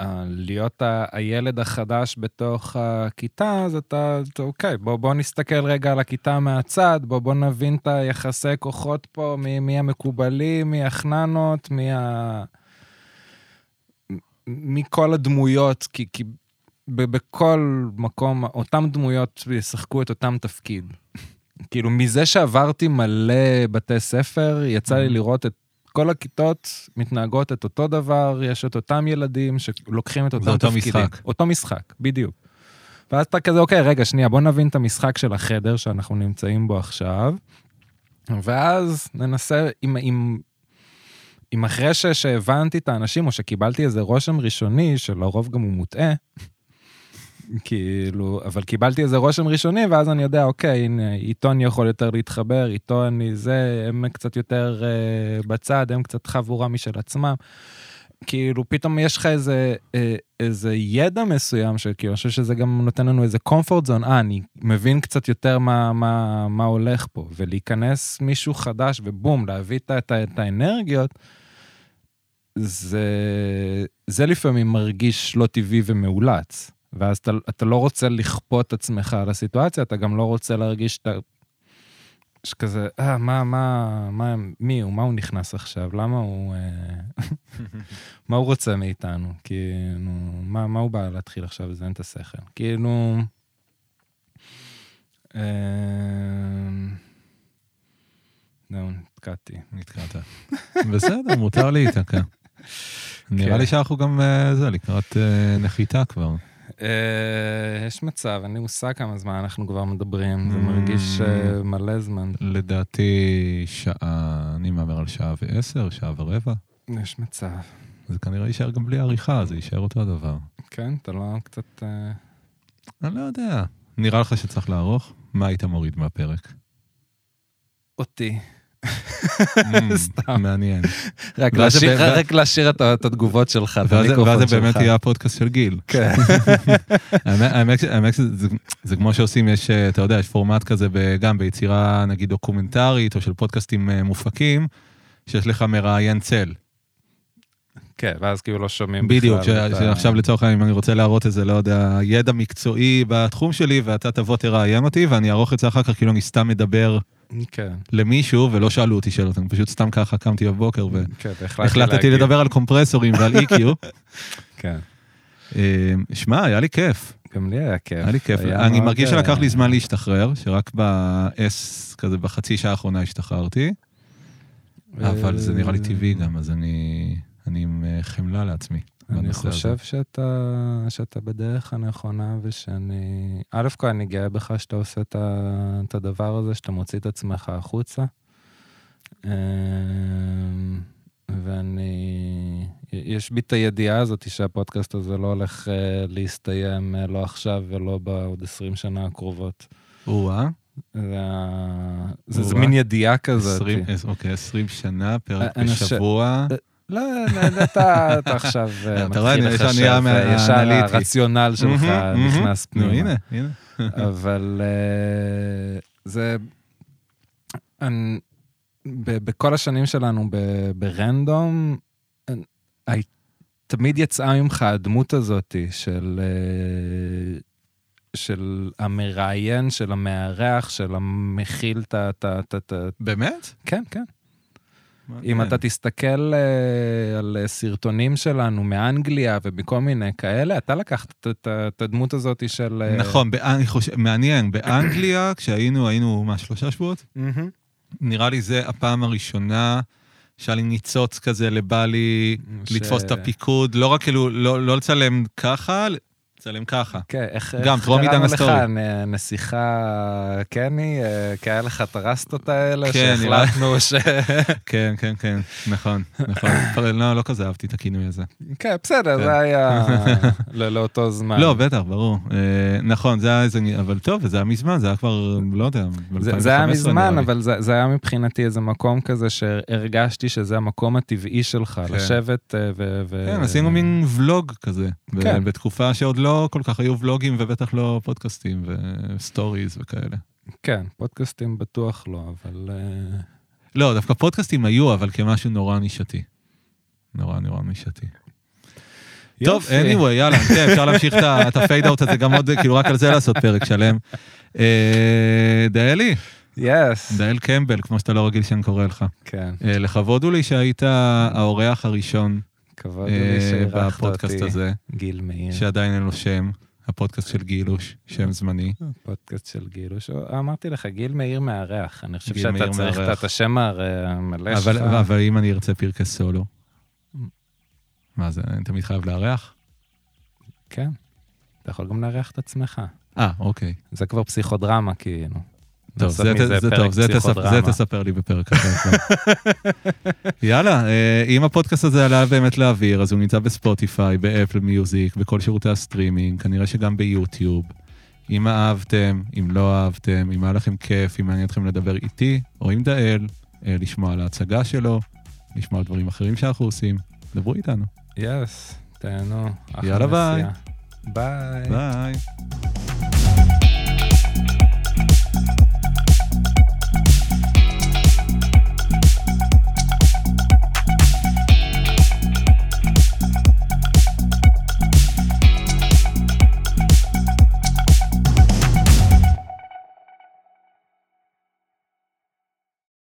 ה- להיות ה- הילד החדש בתוך הכיתה, אז אתה, אוקיי, בוא, בוא נסתכל רגע על הכיתה מהצד, בוא, בוא נבין את היחסי כוחות פה, מי, מי המקובלים, מי החננות, מי ה... מכל הדמויות, כי, כי בכל מקום, אותן דמויות ישחקו את אותם תפקיד. <laughs> כאילו, מזה שעברתי מלא בתי ספר, יצא לי Mhm. לראות את כל הכיתות מתנהגות את אותו דבר, יש את אותם ילדים שלוקחים את אותם זה אותו תפקידים. משחק. אותו משחק, בדיוק. ואז אתה כזה, אוקיי, רגע, שנייה, בוא נבין את המשחק של החדר שאנחנו נמצאים בו עכשיו, ואז ננסה, אם, אם, אם אחרי ש, שהבנתי את האנשים, או שקיבלתי איזה רושם ראשוני, שלרוב גם הוא מוטעה, כאילו, אבל קיבלתי איזה רושם ראשוני, ואז אני יודע, אוקיי, הנה, איתו אני יכול יותר להתחבר, איתו אני זה, הם קצת יותר אה, בצד, הם קצת חבורה משל עצמם. כאילו, פתאום יש לך איזה, אה, איזה ידע מסוים, שכאילו, אני חושב שזה גם נותן לנו איזה comfort zone, אה, אני מבין קצת יותר מה, מה, מה הולך פה, ולהיכנס מישהו חדש, ובום, להביא את, את, את האנרגיות, זה, זה לפעמים מרגיש לא טבעי ומאולץ. ואז אתה, אתה לא רוצה לכפות עצמך על הסיטואציה, אתה גם לא רוצה להרגיש שאתה... שכזה, אה, מה, מה, מה, מי הוא, מה הוא נכנס עכשיו, למה הוא... אה, <laughs> מה הוא רוצה מאיתנו? כאילו, מה, מה הוא בא להתחיל עכשיו לזיין את השכל? כאילו... אה, זהו, נתקעתי. נתקעת. <laughs> בסדר, מותר להיתקע. <laughs> נראה כן. לי שאנחנו גם, אה, זה, לקראת אה, נחיתה כבר. אה, יש מצב, אין לי מושג כמה זמן אנחנו כבר מדברים, זה Mm. מרגיש אה, מלא זמן. לדעתי שעה, אני מהמר על שעה ועשר, שעה ורבע. יש מצב. זה כנראה יישאר גם בלי עריכה, זה יישאר אותו הדבר. כן, אתה לא קצת... אה, אני לא יודע. נראה לך שצריך לערוך? מה היית מוריד מהפרק? אותי. <laughs> סתם. מעניין. רק ואז להשאיר- את התגובות שלך, את ואז המיקרופון ואז שלך. זה באמת יהיה הפודקאסט של גיל. כן. <laughs> האמת- שזה זה כמו שעושים, יש, אה, אתה יודע, יש פורמט כזה גם ביצירה, נגיד, דוקומנטרית, או של פודקאסטים אה, מופקים, שיש לך מראיין צל. כן, ואז כאילו לא שומעים בכלל. בדיוק, שעכשיו לצורך העניין, אם אני רוצה להראות איזה, לא יודע, ידע מקצועי בתחום שלי, ואתה תבוא תראיין אותי, ואני אערוך את זה אחר כך, כאילו אני סתם מדבר כן, למישהו, ולא שאלו אותי שאלות, אני פשוט סתם ככה קמתי בבוקר, כן, והחלטתי. לדבר על קומפרסורים ועל EQ. <laughs> כן, אה, שמע, היה לי כיף. גם לי היה כיף. היה לי כיף. היה אני מרגיש אה, שלקח לי זמן להשתחרר, שרק ב-S, כזה בחצי שעה האחרונה השתחררתי, אבל זה נראה לי טבעי גם, אז אני אני עם אה, חמלה לעצמי. אני הזה. חושב שאתה, שאתה בדרך הנכונה ושאני... א' כל אני גאה בך שאתה עושה את, ה, את הדבר הזה, שאתה מוציא את עצמך החוצה. אמ, ואני... יש בי את הידיעה הזאת שהפודקאסט הזה לא הולך אה, להסתיים אה, לא עכשיו ולא בעוד 20 שנה הקרובות. או-אה, זה, זה, זה. מין ידיעה כזאת. 20, אוקיי, 20 שנה, פרק בשבוע. לא, לא, אתה, אתה עכשיו אה, מתחיל לחשב, ישר אה, ישר. הרציונל שלך נכנס פנימה. הנה, הנה. אבל אה, זה... בכל השנים שלנו ברנדום, תמיד יצאה ממך הדמות הזאת של... של המראיין, של המארח, של המכיל את ה- באמת? כן, כן. אם. אתה תסתכל אה, על סרטונים שלנו מאנגליה ומכל מיני כאלה, אתה לקחת את- הדמות הזאת של... אה, נכון, מעניין, באנגליה, <clears throat> כשהיינו, היינו, מה, שלושה שבועות? נראה לי זה הפעם הראשונה שהיה לי ניצוץ כזה לבא לי ש- לתפוס את הפיקוד, לא רק כאילו, לא לא לצלם ככה, לצלם ככה. כן, איך גם, טרום עידן לך? הסטורי. נ- נסיכה קני, אה, כי היה לך את הרסטות האלה, כן, שהחלטנו ש... <laughs> כן, כן, כן, נכון, נכון. <coughs> לא, לא כזה אהבתי את הכינוי הזה. כן, בסדר, כן. זה היה <laughs> לא- לאותו זמן. לא, בטח, ברור. אה, נכון, זה היה איזה, אבל טוב, זה היה מזמן, זה היה כבר, לא יודע, זה, ב-2015 זה היה מזמן. אבל זה, היה מבחינתי איזה מקום כזה שהרגשתי שזה המקום הטבעי שלך, כן. לשבת אה, ו... כן, עשינו מין ולוג כזה, כן. בתקופה שעוד לא כל כך היו ולוגים ובטח לא פודקאסטים וסטוריז וכאלה. כן, פודקאסטים בטוח לא, אבל... אה, לא, דווקא פודקאסטים היו, אבל כמשהו נורא נישתי. נורא נורא נישתי. טוב, anyway, יאללה, כן, אפשר להמשיך את ה- את ה fade out הזה גם עוד, כאילו רק על זה לעשות פרק שלם. אה, דעאלי, yes. דעאל קמפבל, כמו שאתה לא רגיל שאני קורא לך. כן, אה, לכבוד הוא לי שהיית האורח הראשון כבוד לי אה, שאירחת בפודקאסט אותי, הזה, גיל מאיר. שעדיין אין לו שם, הפודקאסט של גילוש, שם זמני. פודקאסט של גילוש. אמרתי לך, גיל מאיר מארח. אני חושב שאתה צריך. את השם המלא אבל, שלך. אבל אם אני ארצה פרקי סולו, מה זה, אני תמיד חייב לארח? כן. אתה יכול גם לארח את עצמך. אה, אוקיי. זה כבר פסיכודרמה, כאילו. טוב, זה, זה, זה טוב, זה, תספ, זה פסיכודרמה. תספר לי בפרק אחר. יאללה, אה, אם הפודקאסט הזה עלה באמת לאוויר, אז הוא נמצא בספוטיפיי, באפל מיוזיק, בכל שירותי הסטרימינג, כנראה שגם ביוטיוב. אם אהבתם, אם לא אהבתם, אם היה לכם כיף, אם מעניין אתכם לדבר איתי או עם דעאל, אה, לשמוע על ההצגה שלו, לשמוע על דברים אחרים שאנחנו עושים, דברו איתנו. Yes, תהנו. אחלה יאללה, ביי. ביי. ביי.